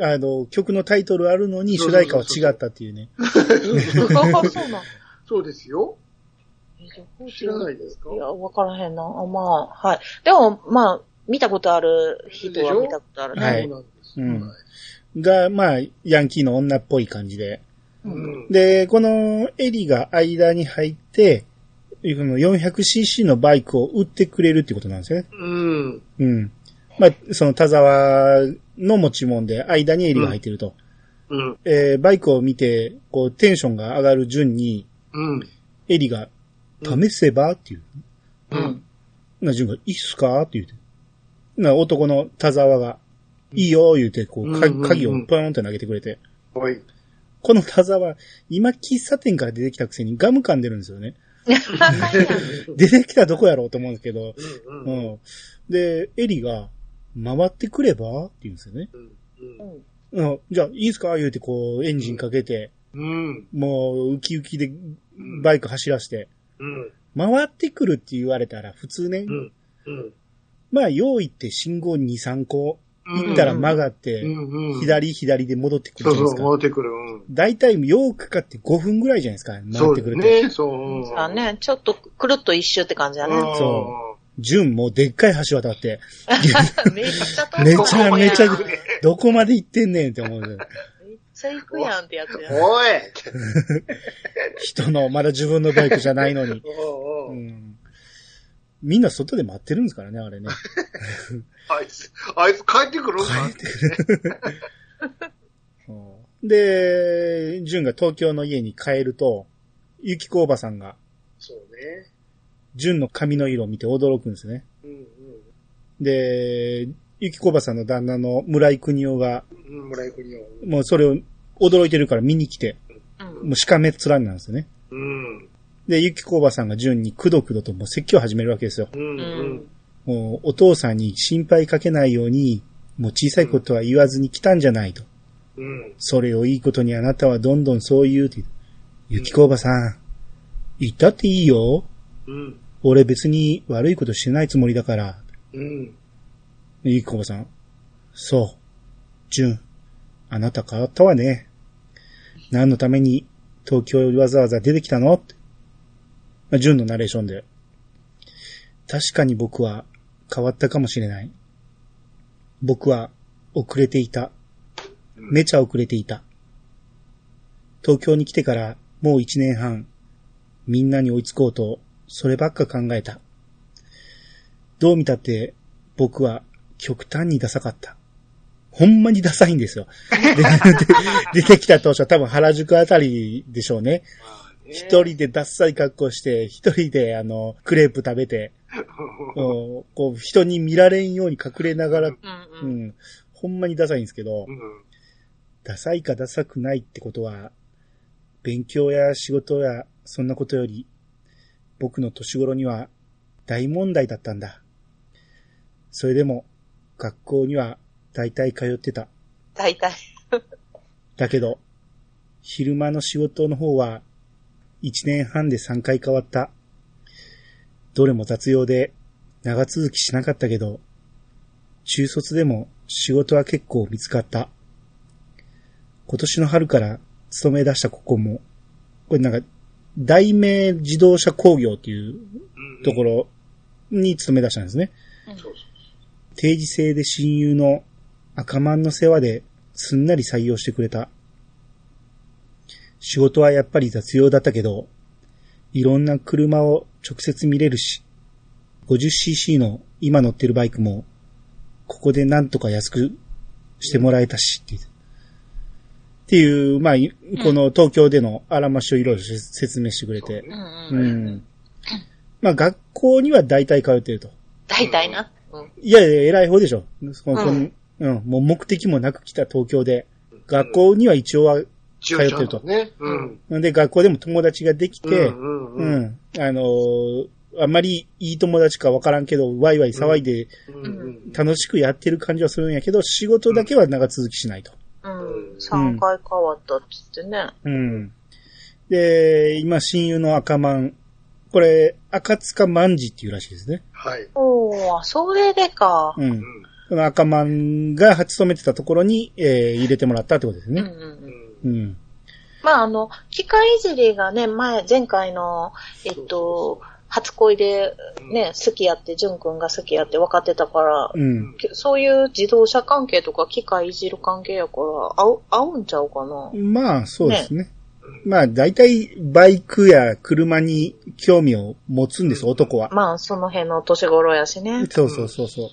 あの、曲のタイトルあるのに主題歌は違ったっていうね。あそうなん。そうですよ。知らないですか？いや、わからへんな。あまあ、はい。でも、まあ、見たことある人は見たことあるね。はいそうなんが、まあ、ヤンキーの女っぽい感じで。うん。で、このエリが間に入って、この 400cc のバイクを売ってくれるってことなんですよね。うん。うん。まあ、その田沢の持ち物で間にエリが入ってると。うん。えーバイクを見て、こう、テンションが上がる順に、うん。エリが、試せばっていう。うん。な、順が、いいっすかって言うて。な、男の田沢が、いいよ、言うて、こう、鍵をポーンと投げてくれて。はい。この田沢、今、喫茶店から出てきたくせにガム噛んでるんですよね。出てきたどこやろうと思うんですけど。うん。ううん。ん。で、エリが、回ってくればって言うんですよね。うん。うん。じゃあ、いいですか？言うて、こう、エンジンかけて、うん。もう、ウキウキで、バイク走らして、うん。回ってくるって言われたら、普通ね、うん。うん。まあ、用意って信号2、3個、うん行ったら曲がって、うん。うん。左、左で戻ってくるそうそう、じゃないですか。戻ってくる。うん。大体、ようかかって5分ぐらいじゃないですか、そう回ってくると。ですね。そう。そうだね。ちょっと、くるっと一周って感じだね。うん。そ順もうでっかい橋渡って、めっちゃ遠めいちゃめちゃどこまで行ってんねんって思う。めっちゃ行くやんってやつや。おい 人の、まだ自分のバイクじゃないのに。おうおううんみんな外で待ってるんですからね、あれね。あいつ、あいつ帰ってくるんかうんで、純が東京の家に帰ると、ゆきこおばさんが、そうね。純の髪の色を見て驚くんですね。うんうん。で、ゆきこおばさんの旦那の村井邦夫が、うん、村井国を。もうそれを驚いてるから見に来て、うんもうしかめっ面なんですよね。うん。で、ゆきこおばさんが純にくどくどともう説教を始めるわけですよ。うん。ううんん。もうお父さんに心配かけないように、もう小さいことは言わずに来たんじゃないと。うん。それをいいことにあなたはどんどんそう言うって。ゆきこおばさん、言ったっていいよ。うん。俺別に悪いことしてないつもりだから。うん。ゆきこおばさん、そう。純、あなた変わったわね。何のために東京わざわざ出てきたのって。まあ純のナレーションで。確かに僕は変わったかもしれない。僕は遅れていた。めちゃ遅れていた。東京に来てからもう一年半、みんなに追いつこうと、そればっか考えた。どう見たって、僕は極端にダサかった。ほんまにダサいんですよ。出てきた当初は多分原宿あたりでしょうね。一人でダッサい格好して、一人であの、クレープ食べて、うんこう、人に見られんように隠れながら、うんううん。ん、ほんまにダサいんですけどう、ん。ダサいかダサくないってことは、勉強や仕事やそんなことより、僕の年頃には大問題だったんだ。それでも、学校には大体通ってた。大体。だけど、昼間の仕事の方は、一年半で3回変わった。どれも雑用で、長続きしなかったけど、中卒でも仕事は結構見つかった。今年の春から勤め出したここも、これなんか、大名自動車工業っていううんところに勤め出したんですね。定時制で親友の赤マンの世話ですんなり採用してくれた。仕事はやっぱり雑用だったけど、いろんな車を直接見れるし、50cc の今乗ってるバイクも、ここでなんとか安くしてもらえたし、っていう。っていう、まあ、いこの東京でのあらましをいろいろ説明してくれて。そうん。まあ、学校には大体通ってると。大体な。うん。いやいや、偉い方でしょ。うんうん、もう目的もなく来た東京で、学校には一応は、通ってると。ね。うん。で学校でも友達ができて、うんうんううんん、あのーあんまりいい友達かわからんけど、ワイワイ騒いでうんうん楽しくやってる感じはするんやけど、仕事だけは長続きしないと。うん。3回変わったっつってね。うん。で、今、親友の赤マン。これ、赤塚万次っていうらしいですね。はい。おー、それでか。うんう。んこの赤マンが勤めてたところに、えー入れてもらったってことですね。うんうんうん。うんうん。まあ、あの、機械いじりがね、前、前回の、えっと、初恋でね、好きやって、淳くんが好きやって分かってたから、うん。けそういう自動車関係とか機械いじる関係やから、合う、合うんちゃうかな。まあ、そうですね。まあ、大体、バイクや車に興味を持つんです、男は。まあ、その辺の年頃やしね。そうそうそうそう。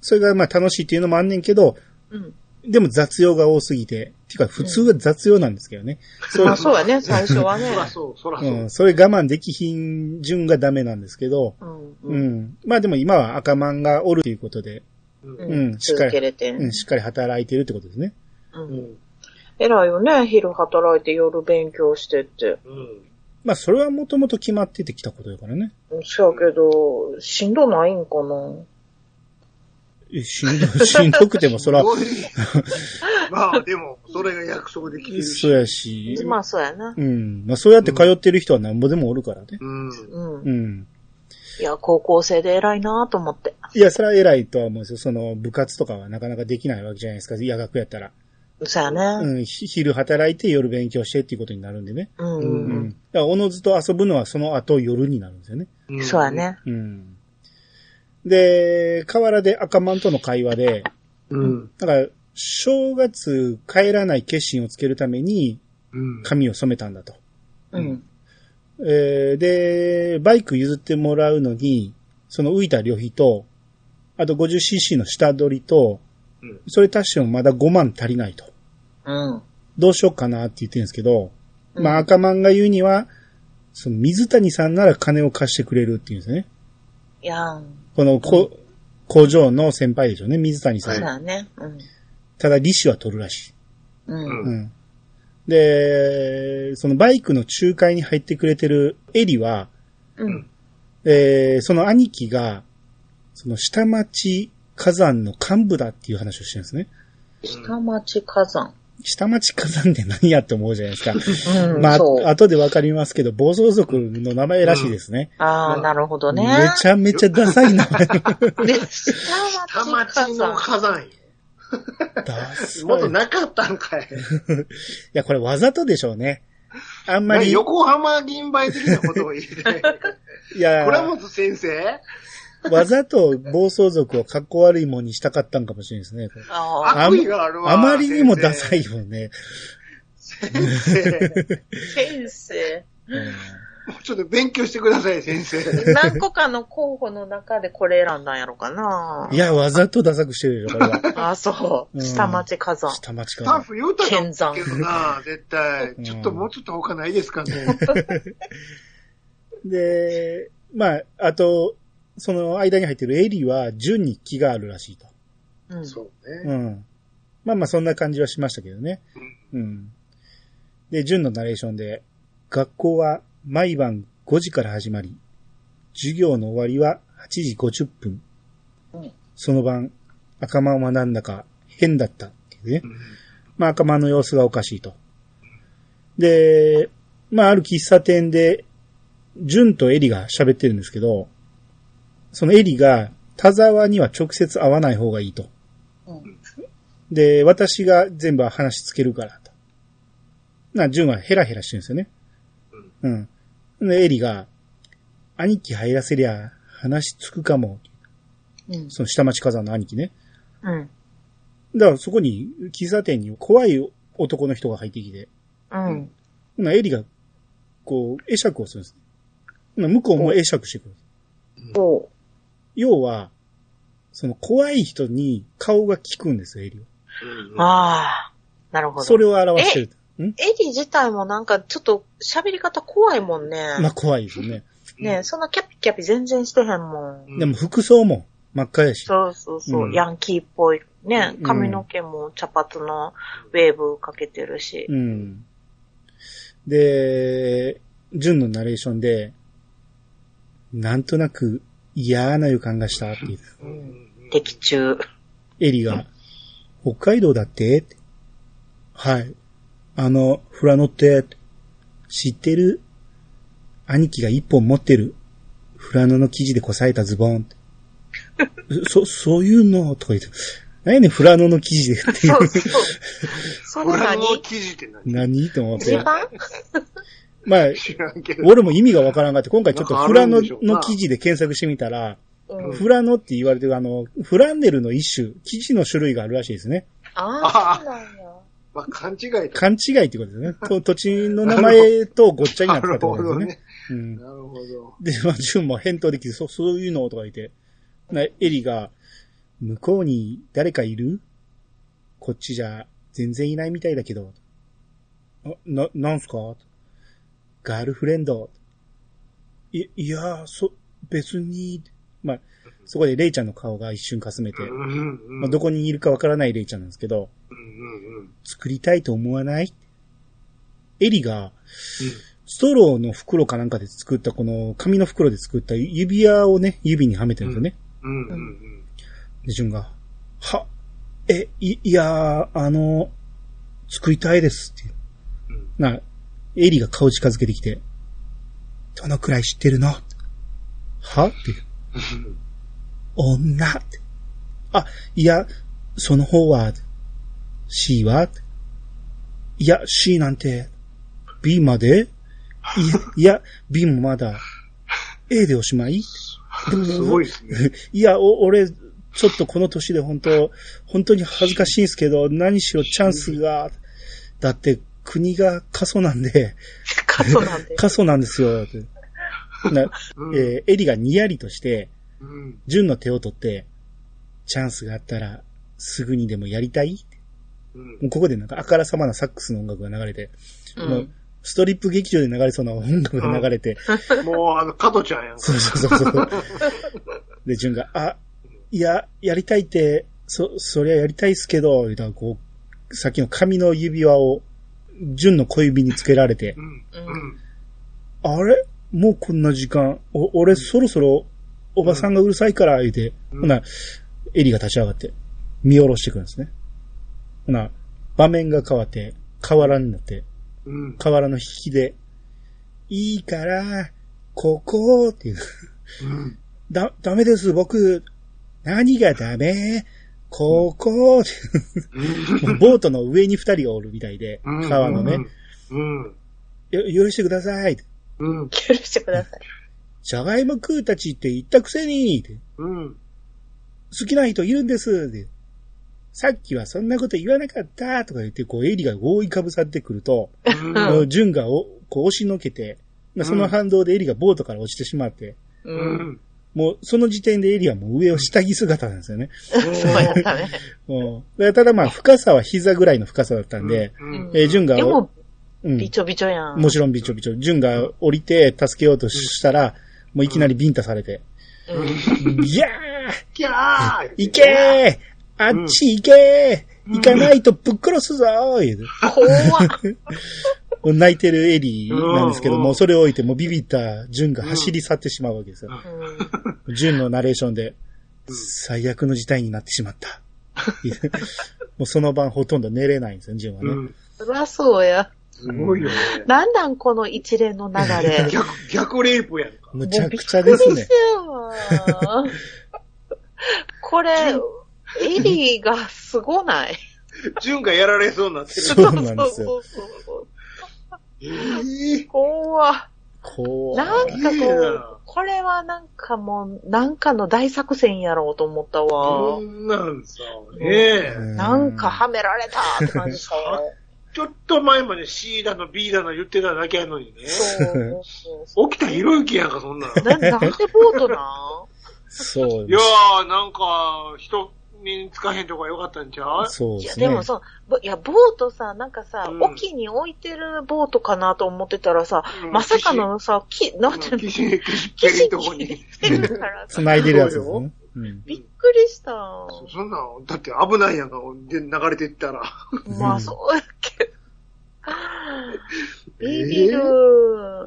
それがまあ楽しいっていうのもあんねんけど、うん。でも雑用が多すぎて、てか普通は雑用なんですけどね。そまあ、そうやね、最初はねそ。らそう、そらそうう。ん、それ我慢できひん順がダメなんですけど、うん。まあでも今は赤マンがおるということで、うんうんしっかり。うん、しっかり働いてるってことですね。う。うんん偉いよね、昼働いて夜勉強してって。うんまあそれはもともと決まっててきたことやからね。そやけど、しんどないんかな。えしんど、しんどくてもそら、まあ、でも、それが約束できてるし。そうやし、まあ、そうやな。うん。まあそうやって通ってる人はなんぼでもおるからね。うん。うん。うん。いや、高校生で偉いなと思って。いや、それは偉いとは思うんですよ。その部活とかはなかなかできないわけじゃないですか。夜学やったら。そうやね。うん。ひ昼働いて夜勉強してっていうことになるんでね。うん。ううんん。だから、おのずと遊ぶのはその後夜になるんですよね。んそうや。ね。うん。で、河原で赤マンとの会話で、うん。だから、正月帰らない決心をつけるためにうん。髪を染めたんだと。うん。えーで、バイク譲ってもらうのに、その浮いた旅費と、あと 50cc の下取りと、うんそれ足してもまだ5万足りないと。うん。どうしようかなって言ってるんですけど、うんまあ赤マンが言うには、その水谷さんなら金を貸してくれるっていうんですね。いやん。このこ、工場の先輩でしょうね、水谷さ。そうんやね。うん。ただ利子は取るらしい。うん。うんうん。で、そのバイクの仲介に入ってくれてるエリは、うん。えーその兄貴が、その下町火山の幹部だっていう話をしてるんですね。下町火山。下町火山って何やって思うじゃないですか。うん。まあ、。後でわかりますけど、暴走族の名前らしいですね。ああ、なるほどね。めちゃめちゃダサい名前。で、下下町の山。火山よ。ダサい。もっとなかったんかい。いや、これわざとでしょうね。あんまり、い横浜銀杯的なことを言いたい。や、倉本先生？わざと暴走族を格好悪いもんにしたかったんかもしれないですね。ああ、あ悪意があるわ。あまりにもダ先サいよね。生。先生。先生。うんもうちょっと勉強してください、先生。何個かの候補の中でこれ選んだんやろかないや、わざとダサくしてるでしょ、これは。あ、そうう。ん下町火山。下町かスタッら。フ言うたんだけどな、絶対う。んちょっともうちょっと他ないですかね。で、まあ、あと、その間に入ってるエリは、順に気があるらしいと。うん。そううね。ん。まあまあ、そんな感じはしましたけどね。うん。で、順のナレーションで、学校は毎晩5時から始まり、授業の終わりは8時50分。うんその晩、赤間はなんだか変だったっていうね。うんまあ赤間の様子がおかしいと。で、まあある喫茶店で、純とエリが喋ってるんですけど、そのエリが田沢には直接会わない方がいいと。うん。で、私が全部話つけるからと。な、ジュンはヘラヘラしてるんですよね。うん。で、エリが、兄貴入らせりゃ話つくかも。うん。その下町火山の兄貴ね。うん。だからそこに、喫茶店に怖い男の人が入ってきて、うん。なエリが、こう、会釈をするんです。な向こうも会釈してくる。おう。要は、その怖い人に顔が効くんですよ、エリは。うんああ。なるほど。それを表してる。ん？エリ自体もなんかちょっと喋り方怖いもんね。まあ怖いですよね。ねそんなキャピキャピ全然してへんもん。でも服装も真っ赤やし。そうそうそう、うんヤンキーっぽい。ねうん髪の毛も茶髪のウェーブかけてるし。うん。で、ジュンのナレーションで、なんとなく嫌な予感がしたっていう。うん。的中。エリが、北海道だって？はい。あの、フラノって、知ってる？兄貴が一本持ってる。フラノの生地でこさえたズボンって。そ、そういうの？とか言って。何やねん、フラノの生地でっていそうう。そう。それ裏何の記事って何？何？と思って。まあ。俺も意味がわからんがって、今回ちょっとフラノの記事で検索してみたら、うん。フラノって言われてるあの、フランネルの一種、生地の種類があるらしいですね。ああ、そうなんや。まあ、勘違いと。勘違いってことですね。と土地の名前とごっちゃになったってことですね。。うん。なるほど。で、まあ、ジュンも返答できて、そ、そういうのとか言って、な、エリが、向こうに誰かいる？こっちじゃ全然いないみたいだけど。あ、な、なんすか？ガールフレンド。い、いや、そ、別に、まあ、そこでレイちゃんの顔が一瞬かすめて。まあ、どこにいるかわからないレイちゃんなんですけど。作りたいと思わない？エリが、ストローの袋かなんかで作った、この紙の袋で作った指輪をね、指にはめてるんですよね。で、ジュンが、は、え、い、いやー、あの、作りたいですっていう。うんな、エリが顔近づけてきて、どのくらい知ってるの？は？っていう。女って。あ、いや、その方は、C は？いや、C なんて、B までいや、いや、B もまだ、A でおしまい？でもすごいですね。いや、お、俺、ちょっとこの年で本当、本当に恥ずかしいんですけど、何しろチャンスが、だって国が過疎なんで、過疎なんで。過疎なんですよ。なうんえーエリがにやりとして、うんジュンの手を取って、チャンスがあったら、すぐにでもやりたいうんもうここでなんかあからさまなサックスの音楽が流れて、もううん。ストリップ劇場で流れそうな音楽が流れて、もう、あの、加トちゃんやんか。そうそうそうそう。で、ジュンが、あ、いや、やりたいって、そ、そりゃやりたいっすけど、言うたらこう、さっきの紙の指輪を、ジュンの小指につけられてう、ん。うん。あれ？もうこんな時間、お、俺そろそろ、おばさんがうるさいから、言うて、うんほな、エリが立ち上がって、見下ろしてくるんですね。ほな、場面が変わって、河原になって、うん。河原の引きで、いいから、ここっていう。うん。だ、ダメです、僕。何がダメ？ここボートの上に二人がおるみたいで、うん川のね、うん。よ許してください。うん。許してください。じゃがいも食うたちって言ったくせに、うん。好きな人いるんです。さっきはそんなこと言わなかったとか言って、こう、エリが覆いかぶさってくると、もうジュンがおこう押しのけて、まあその反動でエリがボートから落ちてしまって、う。うんん。もうその時点でエリはもう上を下着姿なんですよね。そうやったね。うんでただまあ深さは膝ぐらいの深さだったんで、うん。えージュンがでも、うんびちょびちょやん。もちろんびちょびちょ。ジュンが降りて助けようとしたら、もういきなりビンタされて、うん。ギャーキャー行けーあっち行けー行かないとぶっ殺すぞー言うて怖っ。泣いてるエリーなんですけども、それを置いてもうビビったジュンが走り去ってしまうわけですよ。うん ジュンのナレーションで、うん最悪の事態になってしまった。もうその晩ほとんど寝れないんですよ、ジュンはね。うん。そりゃそうや。すごいよね。なんなんこの一連の流れ。逆、逆レイプやんか。むちゃくちゃですねこれ、エリーがすごない？純がやられそうになってる。そうなんですよえー怖っこう。なんかこうな、これはなんかもう、なんかの大作戦やろうと思ったこわ。んなんさ、ねえ。うんなんかはめられたって感じしたわ。ちょっと前まで C だの B だの言ってただけやのにね。そうそうそ起きたひろゆきやんか、そんなの。う。な、なんでボートなん？そ ういやー、なんか、人につかへんとこがよかったんちゃう？そういや、ですね。でもさ、ぼいや、ボートさ、なんかさ、うん沖に置いてるボートかなと思ってたらさ、うんまさかのさ、き、なんていうの、キシ、キシッペリンとこに。繋いでるやつですね。うん。びっくりした。そそんなん、だって危ないやんか、で流れていったら。まあ、そうやけど。ビビる、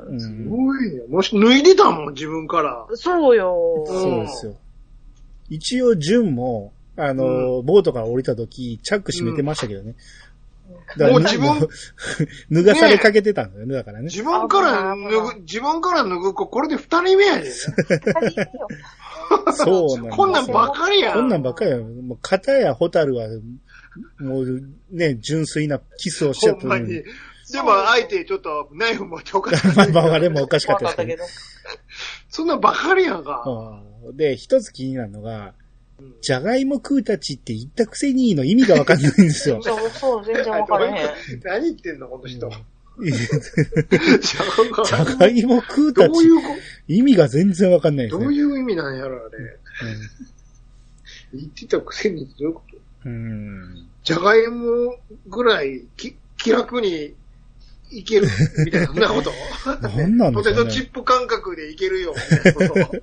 うんすごいね。もし脱いでたもん、自分から。そうよ。そうですよ。一応、純も、あの、ボートから降りた時、チャック閉めてましたけどね。だもう自分 脱がされかけてたんだよね、だからね。自分から脱ぐ、自分から脱ぐ子、これで二人目やで。そうなんこんなんばっかりやん。こんなんばっかりや。もう、片やホタルは、もう、ね、純粋なキスをしちゃっ。たのに。でも、相手ちょっとナイフ持っておかし まあい。まあ、あれもおかしかわったですけど。そんなんばっかりやんか。うんで、一つ気になるのが、じゃがいも食うたちって言ったくせにの意味がわかんないんですよ。そう、そう、全然わからへん。何言ってんの、この人。じじゃゃがいも食うたちどうい、うこ、意味が全然わかんないですね。どういう意味なんやろ、あれ。言ってたくせにどういうこと？うん。うんじゃがいもぐらいき気楽にいける みたいな、そんなこと。何なんでポテト。チップ感覚でいけるよ、みたいなこと。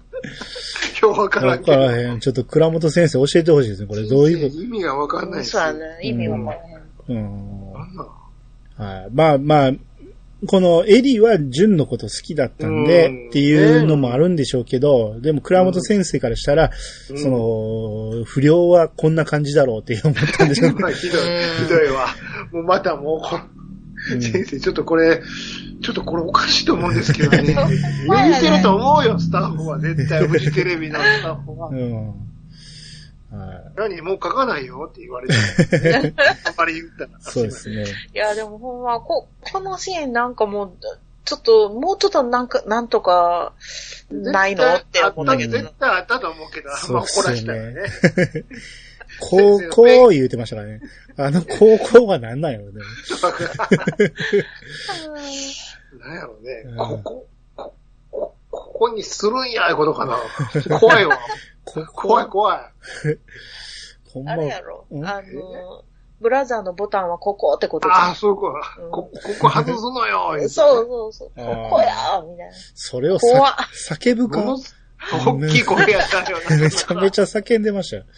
今日わからわんけど。からへん。ちょっと倉本先生教えてほしいですね。これどういうこ意味がわかんないですそうやね。意味わからへん。とうん。なんなんはい。まあまあ、このエリは純のこと好きだったんで、うんっていうのもあるんでしょうけど、でも倉本先生からしたら、うんその、不良はこんな感じだろうって思ったんでしょうね。まあひどい、ひどいわ。もうまたもうこ、うん先生、ちょっとこれ、ちょっとこれおかしいと思うんですけどね。そう言ってると思うよ、スタッフは。絶対、フジテレビのスタッフはう。ん。はい。何もう書かないよって言われて。あんまり言ったら。そうですね。いや、でもほんま、こ、このシーンなんかもう、ちょっと、もうちょっとなんか、なんとか、ないの？って思ったけど絶。対あったと思うけど、あんま怒らしたらね。高校言うてましたからね。あの高校は何なんやろうね。なんやろうねうん。ここ、こ、こ、ここにするんや、いうことかな。怖いわ。こ怖い怖い。ほんまあれやろ？うん？あの、ブラザーのボタンはここってことああ、か。そういうことうんこ、ここ外すのよ。言てそうそうそう。ここやみたいな。それを叫ぶか？大きい声やったよな。めちゃめちゃ叫んでましたよ。うん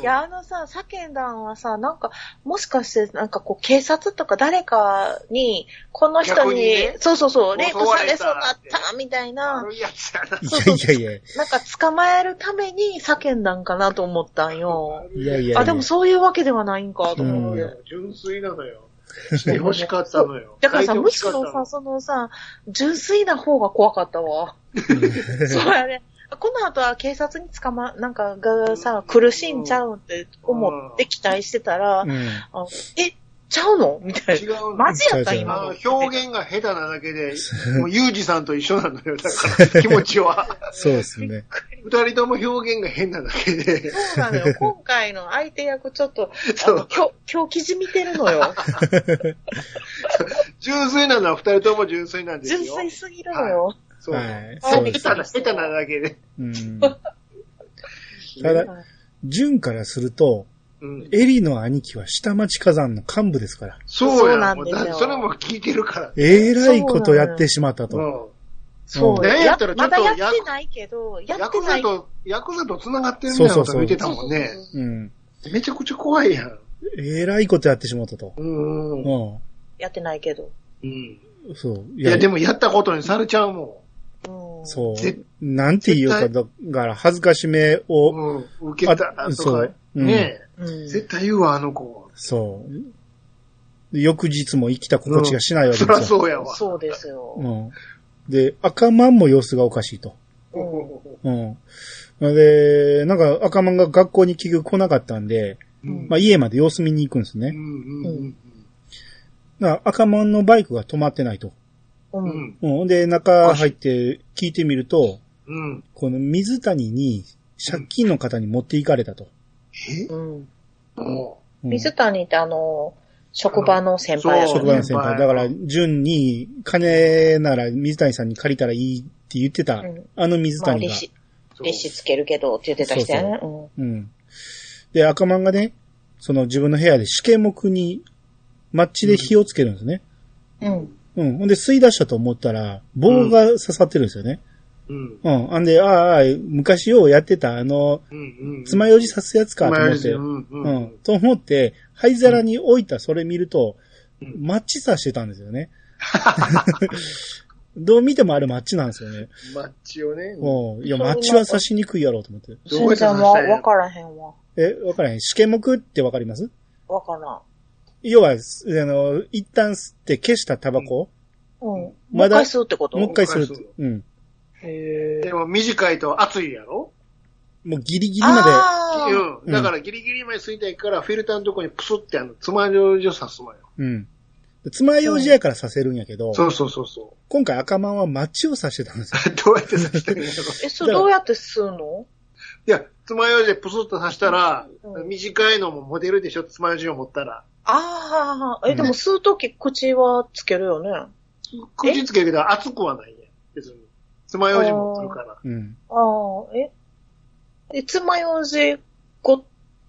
いや、あのさ、叫んだんはさ、なんか、もしかして、なんかこう、警察とか誰かに、この人に、逆にねそうそうそう、レイプされそうになった、みたいな、悪いや。いやいや。なんか捕まえるために叫んだんかなと思ったんよ。いやいやいや。あ、でもそういうわけではないんかと思って。うん純粋なのよ。して欲しかったのよ。だからさ、むしろさ、そのさ、純粋な方が怖かったわ。そうやね。この後は警察に捕ま、なんかがさ、苦しんちゃうって思って期待してたら、うん。あえ、ちゃうの？みたい違な。う。マジやった今表現が下手なだけで、もうユージさんと一緒なのよ。だから、気持ちは。そうですね。二人とも表現が変なだけで。そうなのよ。今回の相手役ちょっと、あそうの、今日、今日記事見てるのよ。純粋なのは二人とも純粋なんですよ。純粋すぎるのよ。そう。はい。下手な、下手なだけで。うん。ただ、純からすると、うん。エリの兄貴は下町火山の幹部ですから。そうなんですよだそれも聞いてるから。えらいことやってしまったと。うん。そう。ねややったらちょっとまだやってないけど、やってない。ヤクザと、ヤクザと繋がってるみたいなこと言ってたもんね。うん。めちゃくちゃ怖いやん。えらいことやってしまったと。うん。うやってないけど。うん。ん。そう。いいや、でもやったことにされちゃうもうん。そうぜ。なんて言うか、絶だから恥ずかしめを、ん。うん。受けたとかねうんえ。絶対言うわ、あの子。そう。で翌日も生きた心地がしないわけそですよ。らそうやわ。そうですよ。うん。で、赤マンも様子がおかしいと。うんうん。で、なんか赤マンが学校に結局来なかったんで、うんまあ家まで様子見に行くんですね。うんうんだから赤マンのバイクが止まってないと。う。うんんうん。で、中入って聞いてみると、うん。この水谷に借金の方に持って行かれたと。え？うん。もうん水谷ってあの、職場の先輩やそう職場の先輩。だから、純に、金なら水谷さんに借りたらいいって言ってた、うんあの水まあ、谷が。利子、利子つけるけどって言ってた人やね。うん。で、赤マンがね、その自分の部屋で試験目に、マッチで火をつけるんですね。うん。うん。うん。ほんで吸い出したと思ったら、棒が刺さってるんですよね。うん。うん。あんで、ああ、昔ようやってたあの、うん。うん。爪楊枝刺すやつかと思って、う。うんうん。ん。と思って、灰皿に置いたそれ見ると、うんマッチ刺してたんですよね。どう見てもあれマッチなんですよね。マッチをね。うん。いや、マッチは刺しにくいやろうと思って。どうや全然って刺したんやわからへんわ。え、わからへん。試験目ってわかります？わから要は、すあの、一旦吸って消したタバコ、ん。うん。もうまだ一回吸うってこと？もう一回するもう。うん。へでも短いと熱いやろ？もうギリギリまあーうん。だからギリギリまで吸いたいから、フィルターのとこにプスってあの、つまようじを刺すのよ。で。うん。爪楊枝やから刺せるんやけど、そうそうそうそ今回赤マンはマッチを刺してたんですよ。う。どうやって刺したんやろえ、それどうやって吸うの？いや、つまようじでプスッと刺したら、うん短いのもモデルでしょ、つまようじを持ったら。ああ、え、でも吸うとき口はつけるよね。口つけるけど熱くはないやん。別に。つまようじ持ってるから。うん。ああ、え？え、つまようじご、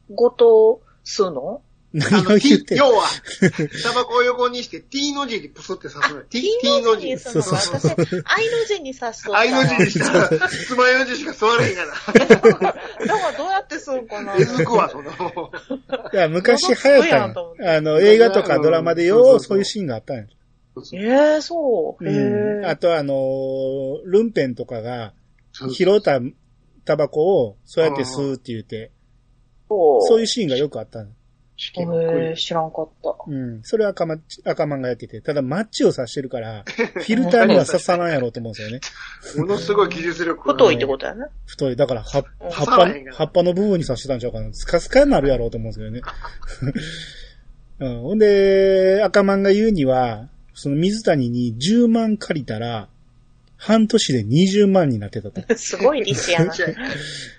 ごと吸うの？何あの、を言ってん要は、タバコを横にして T の字にプスって刺すのよ。T, T の字。にするのそうそう私、愛の字に刺すと。I の字にしたら、つまようじしか座れへんがな。だからどうやって吸うかな。気づくわ、その。いや、昔流行ったあの、映画とかドラマでようそういうシーンがあったんや。ええそう。あとあのールンペンとかが、そう拾ったタバコをそうやって吸うって言って、そういううシーンがよくあったの。試験え知らんかった。うん。それは赤マ赤マンがやってて、ただマッチを刺してるから、フィルターには刺さないやろうと思うんですよね。ものすごい技術力。太いってことやね。太い。だから、葉うん葉っぱ葉っぱの部分に刺してたんちゃうかな。スカスカになるやろうと思うんですけどね。うん。ほんで、赤マンが言うには、その水谷に10万借りたら、半年で20万になってたと。すごい利子やな。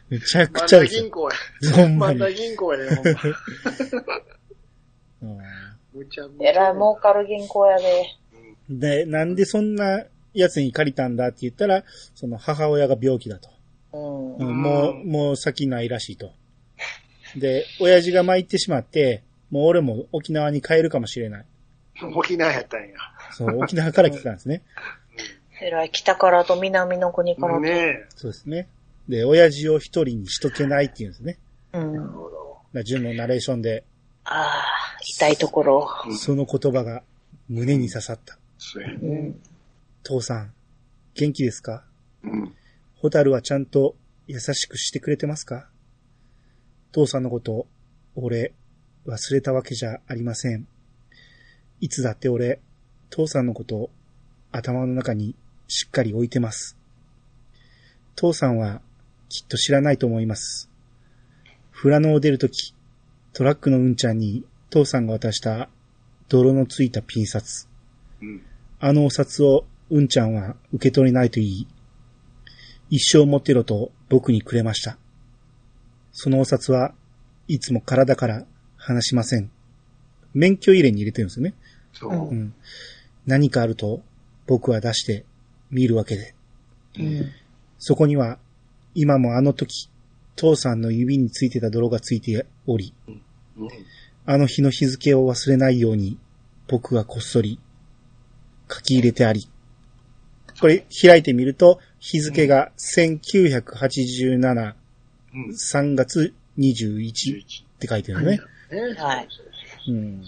めちゃく万ちゃですよ。田銀行や。まに。万田銀行やね、ほんま。うん。えらい儲かる銀行やで。で、なんでそんなやつに借りたんだって言ったら、その母親が病気だと。うん。うんもう、もう先ないらしいと。で、親父が参ってしまって、もう俺も沖縄に帰るかもしれない。沖縄やったんや。そう、沖縄から来てたんですね。えらい北からと南の国からと。ねえ。そうですね。で、親父を一人にしとけないっていうんですね。うん。なるほど。だ純のナレーションで、ああ、痛いところ。その言葉が胸に刺さった。そうや。父さん、元気ですか？うん。ホタルはちゃんと優しくしてくれてますか？父さんのこと、俺、忘れたわけじゃありません。いつだって俺、父さんのこと、頭の中にしっかり置いてます。父さんは、きっと知らないと思います。富良野を出るとき、トラックのうんちゃんに父さんが渡した泥のついたピン札。うん。あのお札をうんちゃんは受け取れないと言い、一生持ってろと僕にくれました。そのお札はいつも体から離しません。免許入れに入れてるんですよね。そう。うんうん。何かあると僕は出して見るわけで。うん。そこには今もあの時父さんの指についてた泥がついており、うんあの日の日付を忘れないように僕がこっそり書き入れてあり。これ開いてみると日付が1987、うん。3月21って書いてるのね。ねはい。うん、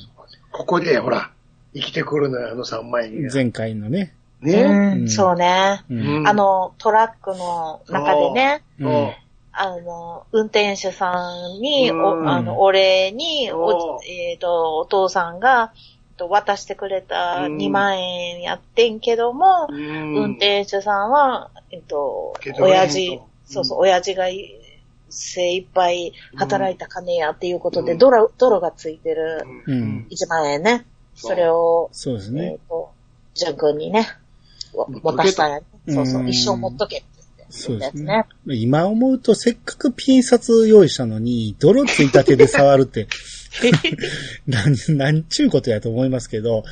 ここで、ほら、生きてくるのよ、あの3枚が。前回のね。ね。うん、そうね。あの、トラックの中でね、うん。あの、運転手さんに、うん。おあの、お礼に、おおえっ、と、お父さんが、と、渡してくれたうん。2万円やってんけども、うん。運転手さんは、えっと親父、そうそう、親父が精一杯働いた金やっていうことで、うん。ドラ、ドルがついてるうん。1万円ね。それを、えそうですね。っ。と、ジュン君にね、渡した。そうそうう、ん一生持っとけって言って。そうですやね。今思うと、せっかくピン札用意したのに、泥ついた手で触るって、なん、なんちゅうことやと思いますけど、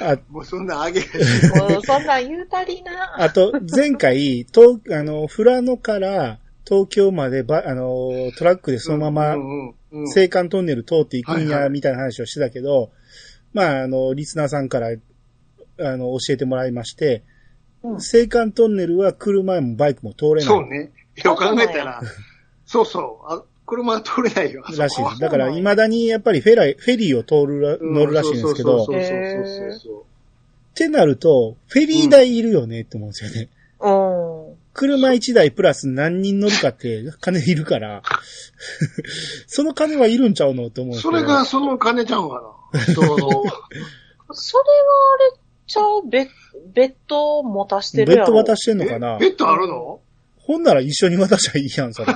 あ、もうそんなあげ。もうそんなん言うたりな。あと、前回、東、あの、富良野から東京までば、あの、トラックでそのまま青函トンネル通っていくんや、みたいな話をしてたけど、まあ、あの、リスナーさんから、あの、教えてもらいまして、うん青函トンネルは車もバイクも通れない。そうね。よく考えたら、そうそう。あ車は通れないよ。らしいです。だから、未だにやっぱりフェライ、フェリーを通るら、乗るらしいんですけど、っそうそうそうそうそうてなると、フェリー代いるよねって思うんですよね。うん。車1台プラス何人乗るかって金いるから、その金はいるんちゃうのって思うんですけど。それがその金ちゃうかな。それはあれちゃう、ベベッド持たしてるベッ。ド渡してんのかな？ベッドあるの？ほんなら一緒に渡しゃいいやん、それ。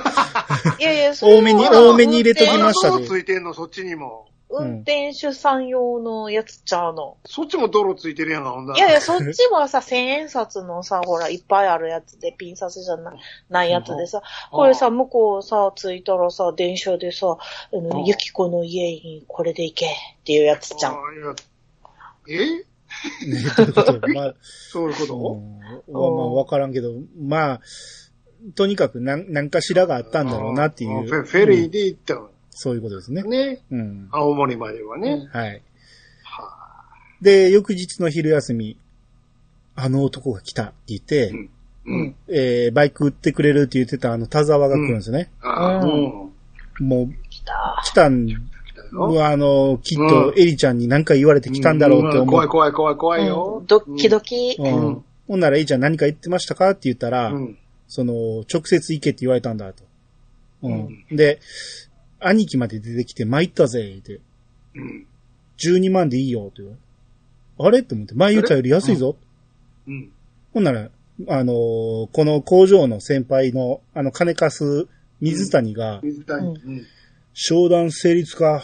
いやいや、それは多めに多めに入れときました泥ついてんの、そっちにも。運転手さん用のやつちゃうの。そっちも泥ついてるやんか、ほんだら。いやいや、そっちはさ、千円札のさ、ほら、いっぱいあるやつで、ピン札じゃない、ないやつでさ、これさ、向こうさ、着いたらさ、電車でさ、あの、うん。ゆきこの家にこれで行けっていうやつじゃん。あいや。え？ねどういうことまあ、そういうこと、うんまあ、わからんけど、まあ、とにかく何、何かしらがあったんだろうなっていう。あフェリーうんで行ったの。そういうことですね。ね。うん。青森まではね。はい。はで、翌日の昼休み、あの男が来たって言って、うんうん。えー、バイク売ってくれるって言ってたあの田沢が来るんですよね。ああ、ううん。もう、来た。来たん、のあの、きっうとんエリちゃんに何か言われて来たんだろうって思う。怖い怖い怖い怖いよ。うんドッキドキ。うんうんほんならエリちゃん何か言ってましたかって言ったら、うん。その、直接行けって言われたんだと。う。うんで、兄貴まで出てきて参ったぜ、って。うん。12万でいいよ、ってあれって思って、前言ったより安いぞ。うん。ほんなら、あのーこの工場の先輩の、あの、金貸す水谷が、水谷。ううん。商談成立か、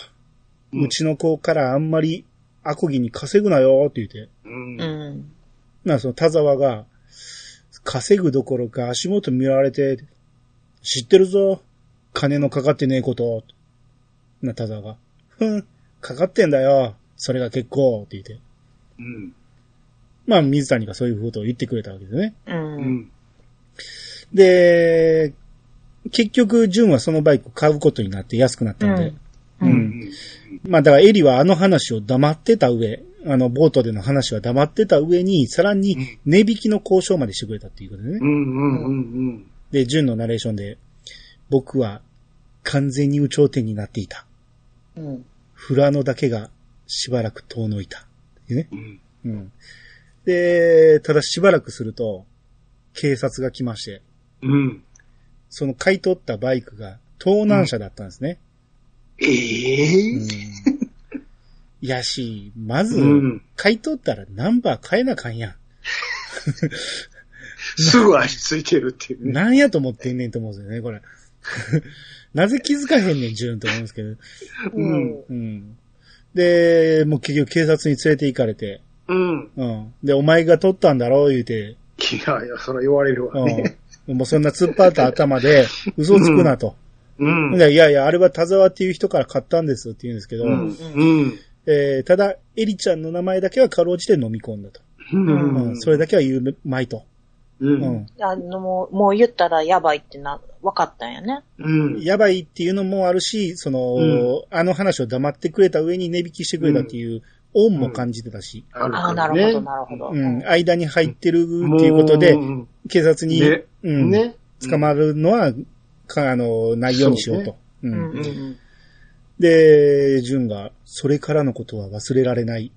うんうちの子からあんまり、アコギに稼ぐなよ、って言って。うん。うん。な、その田沢が、稼ぐどころか足元見られて、知ってるぞ。金のかかってねえこと。な、田沢が。ふん、かかってんだよ。それが結構、って言って。うん。まあ、水谷がそういうことを言ってくれたわけですね。う。うんん。で、結局、純はそのバイク買うことになって安くなったんで。ううんん。まあ、だからエリはあの話を黙ってた上、あの、ボートでの話は黙ってた上に、さらに値引きの交渉までしてくれたっていうことでね。うん。うん。うん。で、純のナレーションで、僕は完全に有頂天になっていた。うん。富良野だけがしばらく遠のいた。ね。うん。うん。で、ただしばらくすると、警察が来まして、うん。その買い取ったバイクが盗難車だったんですね。えうえん。いやし、まずうん、買い取ったらナンバー変えなあかんやん。すぐ足ついてるっていうね。なんやと思ってんねんと思うんですよね、これ。なぜ気づかへんねん、純と思うんですけど。うん。うん。で、もう結局警察に連れて行かれて、うん。うん。で、お前が取ったんだろう言うて、いやいや、それ言われるわね。うん。もうそんな突っ張った頭で、嘘つくなと。うん。でいやいや、あれは田沢っていう人から買ったんですって言うんですけど、うん。うん。えーただ、エリちゃんの名前だけはかろうじて飲み込んだと。ううん。それだけは言うまいと。う。うんん。あの、もう、もう言ったらやばいってな、分かったんやね。うん。やばいっていうのもあるし、その、うんあの話を黙ってくれた上に値引きしてくれたっていう恩も感じてたし、あるああ、なるほど、なるほど。うん、間に入ってるっていうことで、も警察に、ねうん、ね。捕まるのは、か、あの、ないようにしようと。ううんんうんうん。で、ジュンが、それからのことは忘れられない。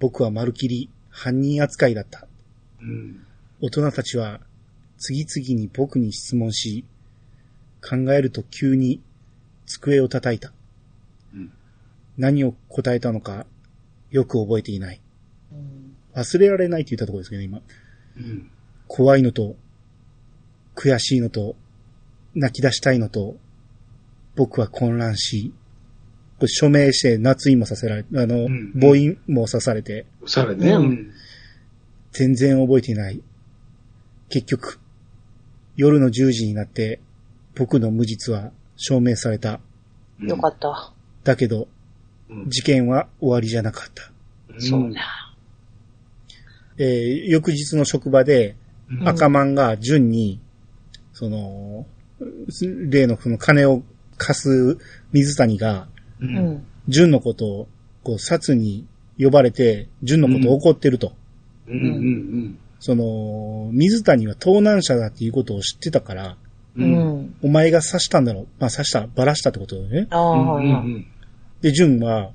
僕はまるきり犯人扱いだった。うん。大人たちは次々に僕に質問し、考えると急に机を叩いた。うん何を答えたのかよく覚えていない。うん忘れられないって言ったところですけど、今。うん。怖いのと、悔しいのと、泣き出したいのと、僕は混乱し、署名して夏印もさせられ、あの、ん母印も刺されて、それね。うん。全然覚えていない。結局、夜の10時になって、僕の無実は証明された。よかった。だけど、うん事件は終わりじゃなかった。そうね。えー翌日の職場で、ん赤マンが順に、その、例のその金を貸す水谷が、う。うんん。順のことを、こう、札に呼ばれて、順のことを怒ってると。うん。うん。その、水谷は盗難者だっていうことを知ってたから、う。うんん。おお前が刺したんだろう。まあ刺した、ばらしたってことだよね。ああ、うん。で、順は、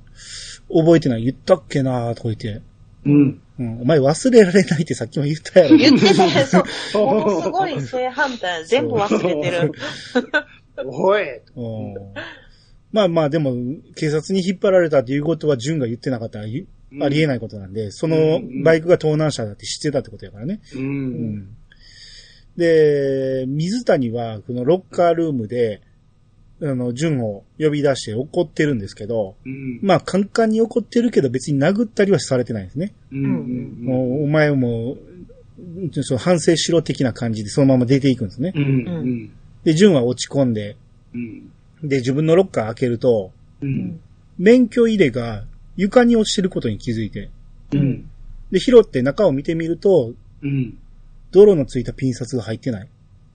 覚えてない、言ったっけなーとか言って、うん。うん、お前忘れられないってさっきも言ったやろ。言ってたよ、そう。ものすごい正反対。全部忘れてる。おい。うんまあまあ、でも、警察に引っ張られたっていうことは、順が言ってなかったら、ゆありえないことなんで、そのバイクが盗難車だって知ってたってことやからね。う。うんん。で、水谷は、このロッカールームで、あの、順を呼び出して怒ってるんですけど、うん。まあ、カンカンに怒ってるけど別に殴ったりはされてないんですね。うん。もうお前も、そう反省しろ的な感じでそのまま出ていくんですね。うん。で、順は落ち込んで、うん。で、自分のロッカー開けると、うん。免許入れが床に落ちてることに気づいて、うん。で、拾って中を見てみると、うん。泥のついたピン札が入ってない。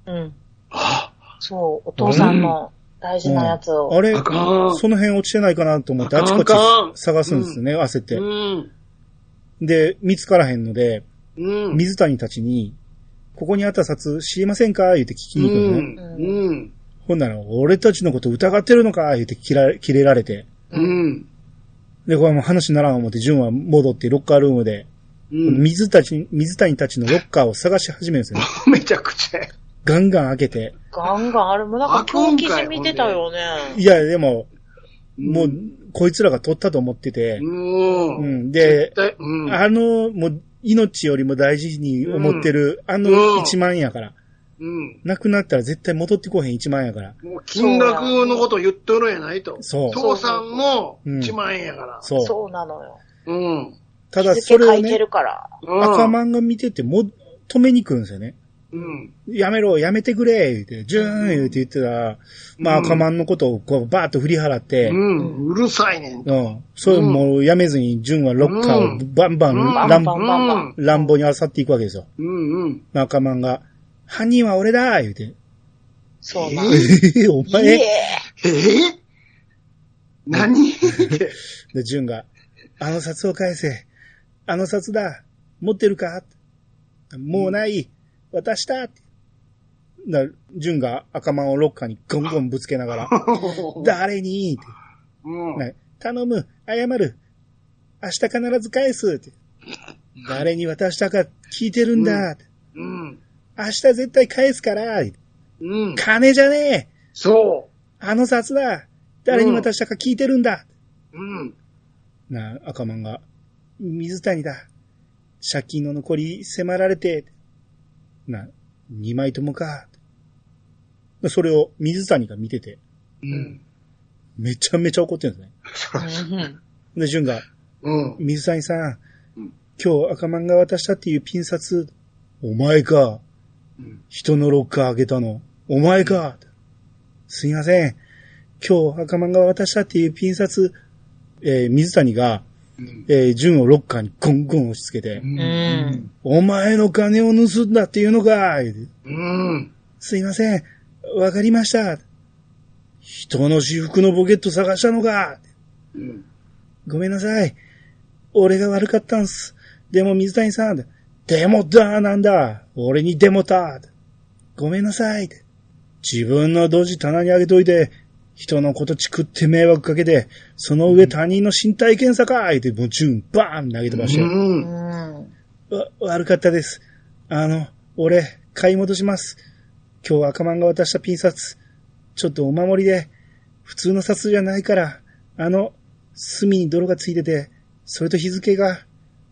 うん。あ、そう、お父さんの大事なやつを。あれあかん。その辺落ちてないかなと思ってあかんあちこちあかん探すんですよね、焦ってう。ん。で、見つからへんので、うん。水谷たちに、ここにあった札知りませんか？言って聞きに行くのね。うん。ほんなら、俺たちのこと疑ってるのか？言って切ら切れられて。うん。で、これもう話にならん思って、純は戻ってロッカールームで、うん。水谷、水谷たちのロッカーを探し始めるんですよね。めちゃくちゃや。ガンガン開けて。ガンガンあれもなんか狂気じみてたよね。いや、でも、うんもう、こいつらが取ったと思ってて、うん。うんで絶対、うん。あの、もう、命よりも大事に思ってる、あのうん1万円やから。うん。なくなったら絶対戻ってこへん1万円やから。もう金額のこと言っとるんやないと。そう父さんもうん1万円やから。そう。そうなのよ。うん。ただ日それをね付書いてる、から。うん赤マンが見てても、止めに来るんですよね。うん。やめろ、やめてくれ、言って、ジューン言って言ってたら、まあうん赤マンのことをこうバーッと振り払って、うん。うるさいねん。うん。それもうやめずに、ジュンはロッカーをバンバン、うん乱バンバンバンバン乱暴に漁っていくわけですよ。うんうん。赤マンが、犯人は俺だ言うて。そうなの。ええお前いええー？何？で、ジュンが、あの札を返せ。あの札だ。持ってるか？もうない。渡したってだジュンが赤マンをロッカーにゴンゴンぶつけながら、誰に？って、うん。ね頼む、謝る。明日必ず返すって。誰に渡したか聞いてるんだ。ってうん。明日絶対返すから。うん。金じゃねえそあの札だ誰に渡したか聞いてるんだ、う。うん。なあ、赤マンが、水谷だ。借金の残り迫られて、な、二枚ともか。それを水谷が見てて、うん。めちゃめちゃ怒ってるんですね。うんで、潤が、うん。水谷さん、うん今日赤マンが渡したっていうピン札、お前か。うん人のロッカー開けたの。お前か。すいません。今日赤マンが渡したっていうピン札、えー水谷が、うん。えー、純をロッカーにゴンゴン押し付けて、うん。お前の金を盗んだっていうのか言うてうん。すいません。わかりました。人の私服のポケット探したのかうん。ごめんなさい。俺が悪かったんす。でも水谷さん、でもだなんだ。俺にでもだ。ごめんなさい。自分のドジ棚にあげといて、人のことチクって迷惑かけて、その上他人の身体検査かいって、もうチュン、バーン投げてました。うん。わ、悪かったです。あの、俺、買い戻します。今日赤マンが渡したピン札。ちょっとお守りで、普通の札じゃないから、あの、隅に泥がついてて、それと日付が、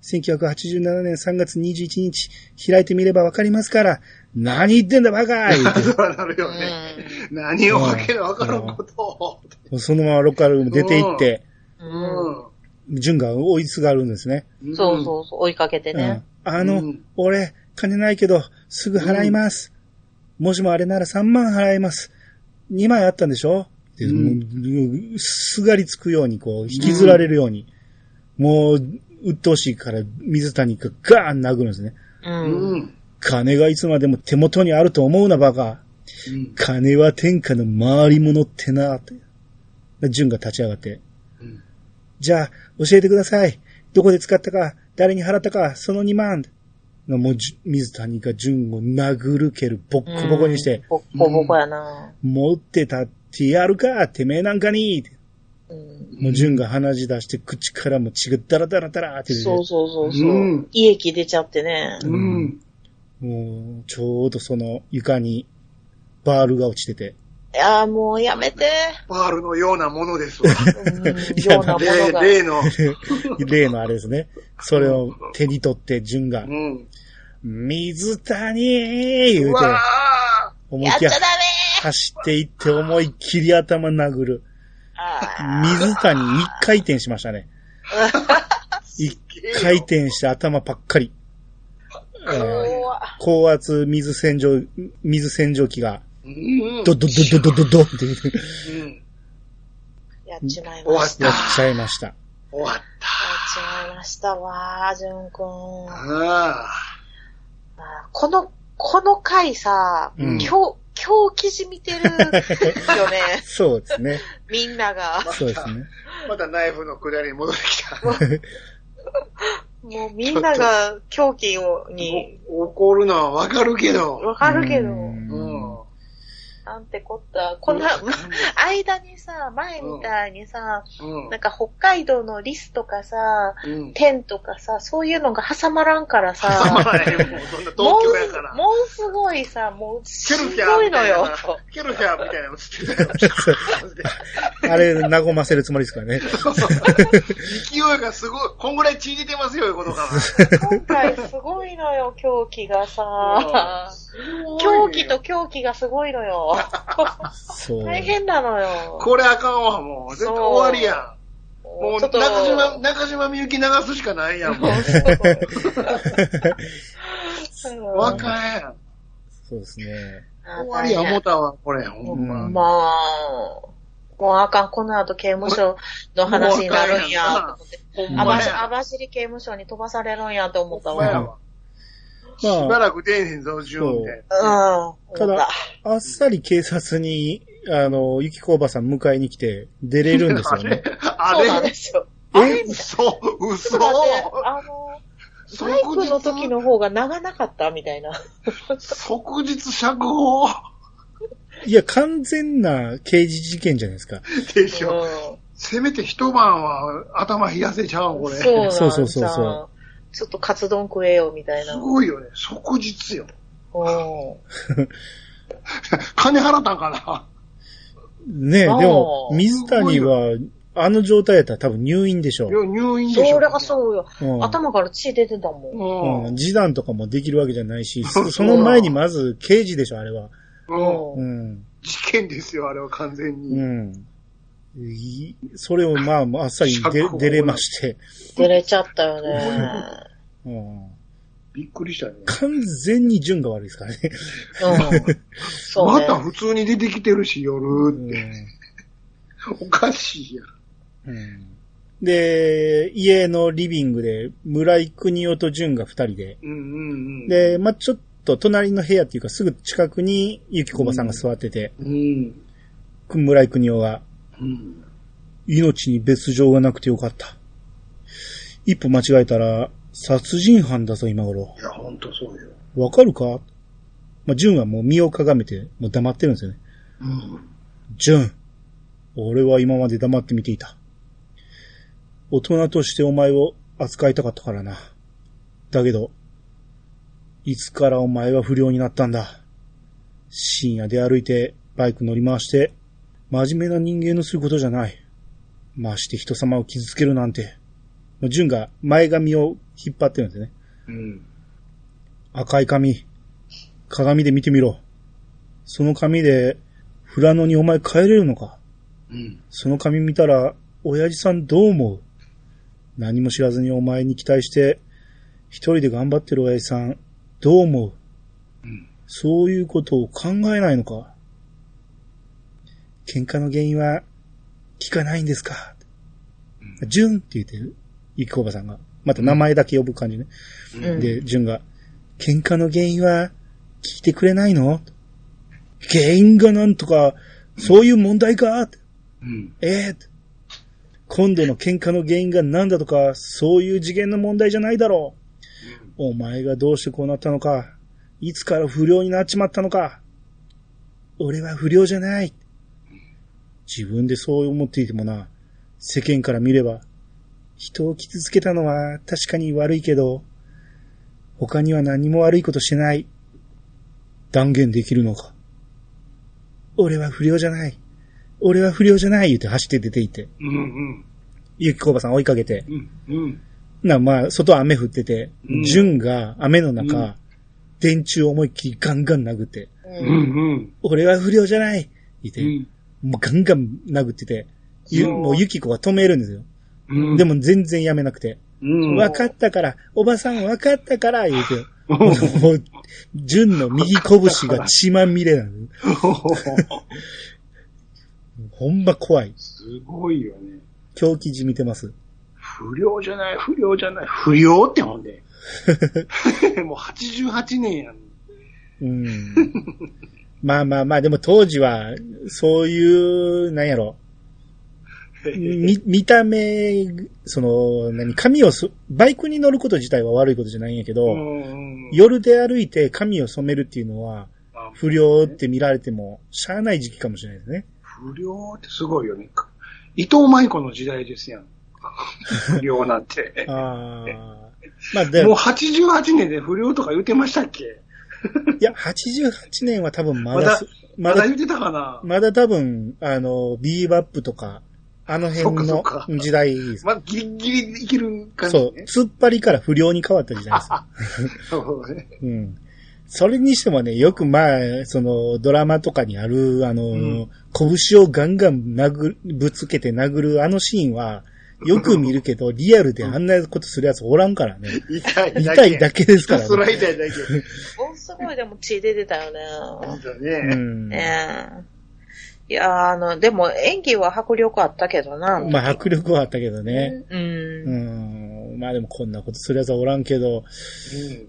1987年3月21日、開いてみればわかりますから、何言ってんだバカ言って そうなるよね。何をわけのわからんことを。そのままロッカールーム出て行って、うん。ジュンが追いすがるんですね。うん。そうそうそう、追いかけてね。うんあの、うん俺、金ないけど、すぐ払います。もしもあれなら3万払います。2枚あったんでしょ？で、うんもうすがりつくように、こう、引きずられるように。もう、鬱陶しいから、水谷がガーン殴るんですね。う。うんん。金がいつまでも手元にあると思うな、バカ。うん。金は天下の回り物ってな、って。でジュンが立ち上がって。うんじゃあ、教えてください。どこで使ったか、誰に払ったか、その2万。もうじゅ、水谷がジュンを殴る蹴る、ボッコボコにして、ボッコボコやな。持ってたってやるか、てめえなんかに。うん。もうジュンが鼻血出して、口からも血がダラダラダラって出てそうそうそうそうう。ん胃液出ちゃってね。うん。もう、ちょうどその床にバールが落ちてて。いやーもうやめて。パールのようなものですわ。うん、ようなも例のが。例の。例のあれですね。それを手に取って、ジュンがう、ん。水谷言うて、思いっきりやっちゃダメ走っていって思いっきり頭殴る。あ水谷一回転しましたね。一回転して頭パッカリ。えーー怖高圧水洗浄、水洗浄機が、うん。ドドドドドドドってうん。やっちまいました。やっやっちゃいました。終わっちまいましたわー、じゅんくん。た。ああ。この、この回さ、うん今日、今日記事見てるよね。そうですね。みんなが。そうですね。またナイフの下りに戻ってきた。もうみんなが狂気を、に、怒るのはわかるけど。わかるけど。なんてこった？こんな、間にさ、前みたいにさ、うんなんか北海道のリスとかさ、うん。天とかさ、そういうのが挟まらんからさ、らへんもうそんなも東京やからう、。もうすごいさ、もう、ケすルヒャーごいのよみたいな。。ケルヒャーみたいなの映ってたよ。あれ、和ませるつもりですからね。勢いがすごい。こんぐらい血出てますよ、いうことか今回すごいのよ、狂気がさ。狂気と狂気がすごいのよ。そう。大変なのよ。これあかんわ、もう。絶対終わりやん。もう、ちょっと中島、中島みゆき流すしかないやん、もう。うんわかんやん。そうですね。終わりや思ったわ、これ、ほんま。うんまあ、もうあかん、この後刑務所の話になるんや、と思って。網走刑務所に飛ばされるんやと思ったわ。しばまあ、らく出えへんぞ、ジュンって。うん。思ったただ、あっさり警察に、あの、ゆきこおばさん迎えに来て、出れるんですよね。あそうなんれですよ。えあれ？嘘、嘘？あの、バイクの時の方が長なかったみたいな。即日釈放いや、完全な刑事事件じゃないですか。でしょ。うせめて一晩は頭冷やせちゃう、こん。れ。そうなんそうそうそうそうさちょっとカツ丼食えよ、みたいすな。ごいよね。即日よ。うん。金払ったんかな？ねえ、でも、水谷は、あの状態やったら多分入院でしょい。や、入院でしょ。それがそうよ。うん頭から血出てたもん。う。うんん、示談とかもできるわけじゃないし、その前にまず刑事でしょ、あれは。うん。う。うんん。事件ですよ、あれは完全うに。ん。いそれをまあ、あっさり出出れまして、出れちゃったよね。うん、びっくりしたね。完全に順が悪いですからね。うん。そうね。また普通に出てきてるし、夜うんって。おかしいやん。うんで、家のリビングで、村井邦夫と淳が二人で、うんうんうん。、で、まあ、ちょっと隣の部屋っていうかすぐ近くにゆきこばさんが座ってて、うん。村井邦夫が、うん。命に別状がなくてよかった。一歩間違えたら、殺人犯だぞ、今頃。いや、ほんとそうよ。わかるか？まあ、ジュンはもう身をかがめて、もう黙ってるんですよね。うん。ジュン、俺は今まで黙って見ていた。大人としてお前を扱いたかったからな。だけど、いつからお前は不良になったんだ。深夜で歩いて、バイク乗り回して、真面目な人間のすることじゃない。まして人様を傷つけるなんて。ジュンが前髪を引っ張ってるんですよね。うん。赤い髪。鏡で見てみろ。その髪で、富良野にお前帰れるのかうん。その髪見たら、親父さんどう思う何も知らずにお前に期待して、一人で頑張ってる親父さん、どう思ううん。そういうことを考えないのか喧嘩の原因は、聞かないんですか、ジュンって言ってる、ゆきこばさんが。また名前だけ呼ぶ感じね。うんで、ジュンが、喧嘩の原因は、聞いてくれないの？原因がなんとか、そういう問題か？うん。ええ今度の喧嘩の原因が何だとか、そういう次元の問題じゃないだろう。お前がどうしてこうなったのか、いつから不良になっちまったのか？俺は不良じゃない。自分でそう思っていてもな、世間から見れば、人を傷つけたのは確かに悪いけど、他には何も悪いことしてない。断言できるのか。俺は不良じゃない。俺は不良じゃない言って走って出て行って、うん。うん。ゆきこばさん追いかけて、うん。うん。な、まあ、外雨降っててうん、ジュンが雨の中、うん電柱を思いっきりガンガン殴って、ううんん。俺は不良じゃない言って、うん。もうガンガン殴ってて、ゆもうゆきこが止めるんですよ。うん。で、も全然やめなくて、うん。分かったから、おばさん分かったから、言うて、うんもう、ジュンの右拳が血まみれなの。ほんま怖い。すごいよね。狂気じみてます。不良じゃない、不良じゃない。不良ってほんで。もう88年やん。うん。まあまあまあ、でも当時は、そういう、なんやろ。み、見た目、その、何、髪をす、バイクに乗ること自体は悪いことじゃないんやけど、うん夜で歩いて髪を染めるっていうのは、あ不良って見られても、しゃあない時期かもしれないですね。不良ってすごいよね。伊藤舞子の時代ですやん。不良なんて。ああ。まあ、でもうも、88年で不良とか言ってましたっけ？いや、88年は多分ままだまだまだ言ってたかな？まだ多分、あの、ビーバップとか、あの辺の時代です。まあ、ギリギリいける感じそうね。、突っ張りから不良に変わった時代ですよ。そうね。うん。それにしてもね、よくまあ、その、ドラマとかにある、あの、ん拳をガンガン殴る、ぶつけて殴るあのシーンは、よく見るけど、リアルであんなことするやつおらんからね。痛いだけ。痛いだけですからひたすらね。痛いだけ。ものすごいでも血出てたよね。うそうね。ん。いやーあの、でも演技は迫力あったけどな。まあ、迫力はあったけどね。うん。うん。まあでもこんなことするやつはおらんけど、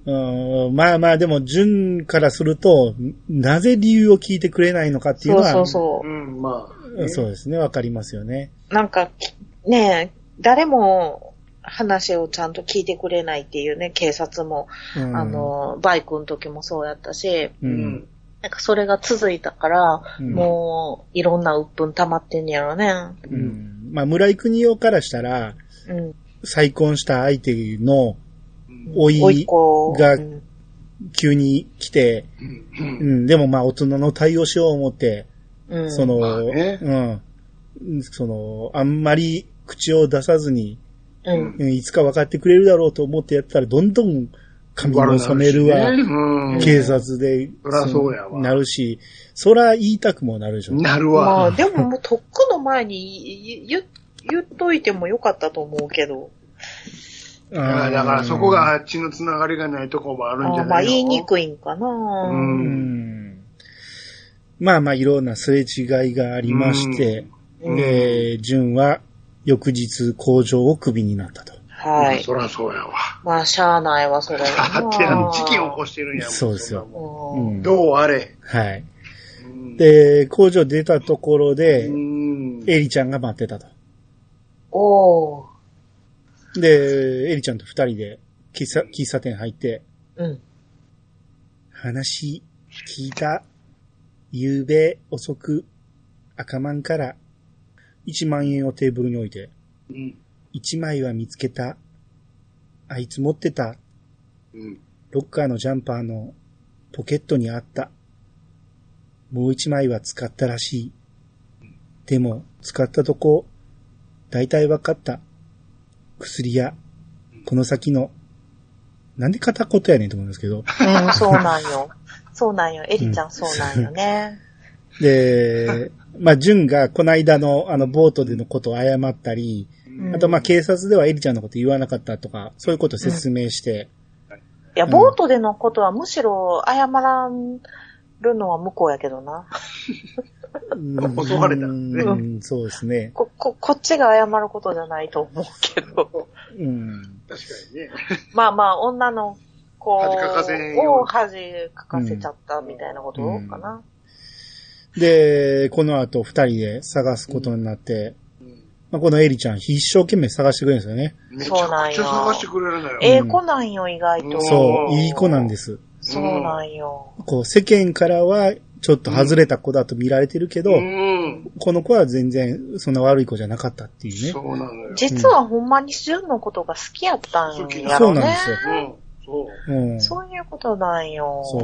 うん、まあまあでも、順からすると、なぜ理由を聞いてくれないのかっていうのは、そうそうそうう。ん、まあ。そうですね、わかりますよね。なんか、きねえ、誰も話をちゃんと聞いてくれないっていうね、警察も、うん、あ、の、バイクの時もそうやったし、う。うんん。なんかそれが続いたから、うんもう、いろんな鬱憤溜まってんねやろね。うん。まあ、村井国夫からしたら、うん。再婚した相手の老おいっい子がうん急に来て、う。うんん、でもまあ大人の対応しよう思って、うん。その、まあねうん、その、あんまり口を出さずに、うん。うんいつか分かってくれるだろうと思ってやったら、どんどん髪も染めるわ、うん。警察で、そらそうやわなるし、そら言いたくもなるでしょ。なるまあ、わ。でももうとっくの前に言言っといてもよかったと思うけど。いやだからそこが血のつながりがないとこもあるんじゃないの？あまあ言いにくいんかな。ううんん。まあまあ、いろんなすれ違いがありまして、うんで、純は翌日工場をクビになったと。はい。そらそうやわ。まあ、しゃあないわ、それはだな。ってあの、事件を起こしてるんやもん。そうですようんうんんどうあれ。はい。うん、で、工場出たところでう、ん。エリちゃんが待ってたと。おー。で、エリちゃんと二人で喫茶、喫茶店入って、うん。話聞いた。夕べ遅く赤マンから1万円をテーブルに置いて、うん。1枚は見つけた。あいつ持ってた。うん。ロッカーのジャンパーのポケットにあった。もう1枚は使ったらしい。でも、使ったとこ、だいたいわかった。薬や、この先の、なんで片言やねんと思うんですけど、うん、そうなんよ。そうなんよ。エリちゃんそうなんよね。で、まあ、純がこの間のあのボートでのことを謝ったり、うんあとまあ警察ではエリちゃんのこと言わなかったとか、そういうことを説明して、いや、ボートでのことはむしろ謝らるのは向こうやけどな。うん襲われたうんそうですね。こ、こ、こっちが謝ることじゃないと思うけど。うん。確かにね。まあまあ、女の子を恥かかせちゃったみたいなことかな。で、この後二人で探すことになって、うんまあ、このエリちゃん一生懸命探してくれるんですよね。めちゃくちゃ探してくれるのよ。ええ子なんよ、意外と。そう、いい子なんです。そうなんよ。こう、世間からはちょっと外れた子だと見られてるけど、うん。この子は全然そんな悪い子じゃなかったっていうねそ。うなのよ。実はほんまに純のことが好きやったんやろね。そうなんですよ。うん。そう。うん。そういうことなんよ。そう。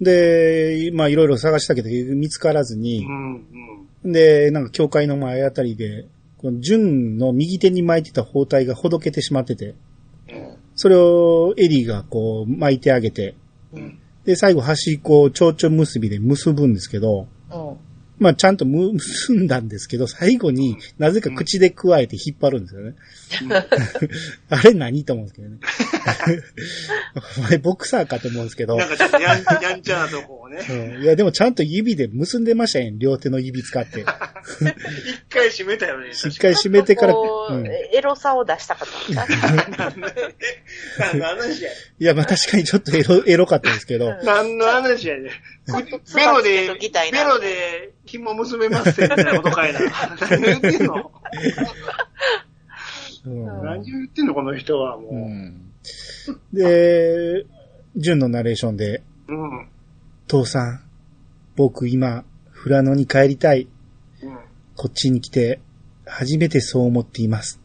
で、まあいろいろ探したけど見つからずにう、ん。うん。で、なんか教会の前あたりで、この純の右手に巻いてた包帯がほどけてしまってて、それをエリーがこう巻いてあげて、うん。で、最後端っこを蝶々結びで結ぶんですけど、うん。まあちゃんと結んだんですけど、最後になぜか口で加えて引っ張るんですよね。あれ何と思うんですけどね。お前ボクサーかと思うんですけど、なんかちょっとやんやんちゃなとこをね。うんいやでもちゃんと指で結んでましたよ、両手の指使って。一回閉めたよね。しっかり締めてから、こううんエロさを出したかった。何の話や。いや、まあ確かにちょっとエロ、エロかったですけど、うん何の話やね。ベロで、ベロで紐結べますってみたいなことかいな。何言ってんの？うん何言ってんのこの人はもうんで、純のナレーションで、う。うん。うん。父さん、僕今、富良野に帰りたい。こっちに来て、初めてそう思っています。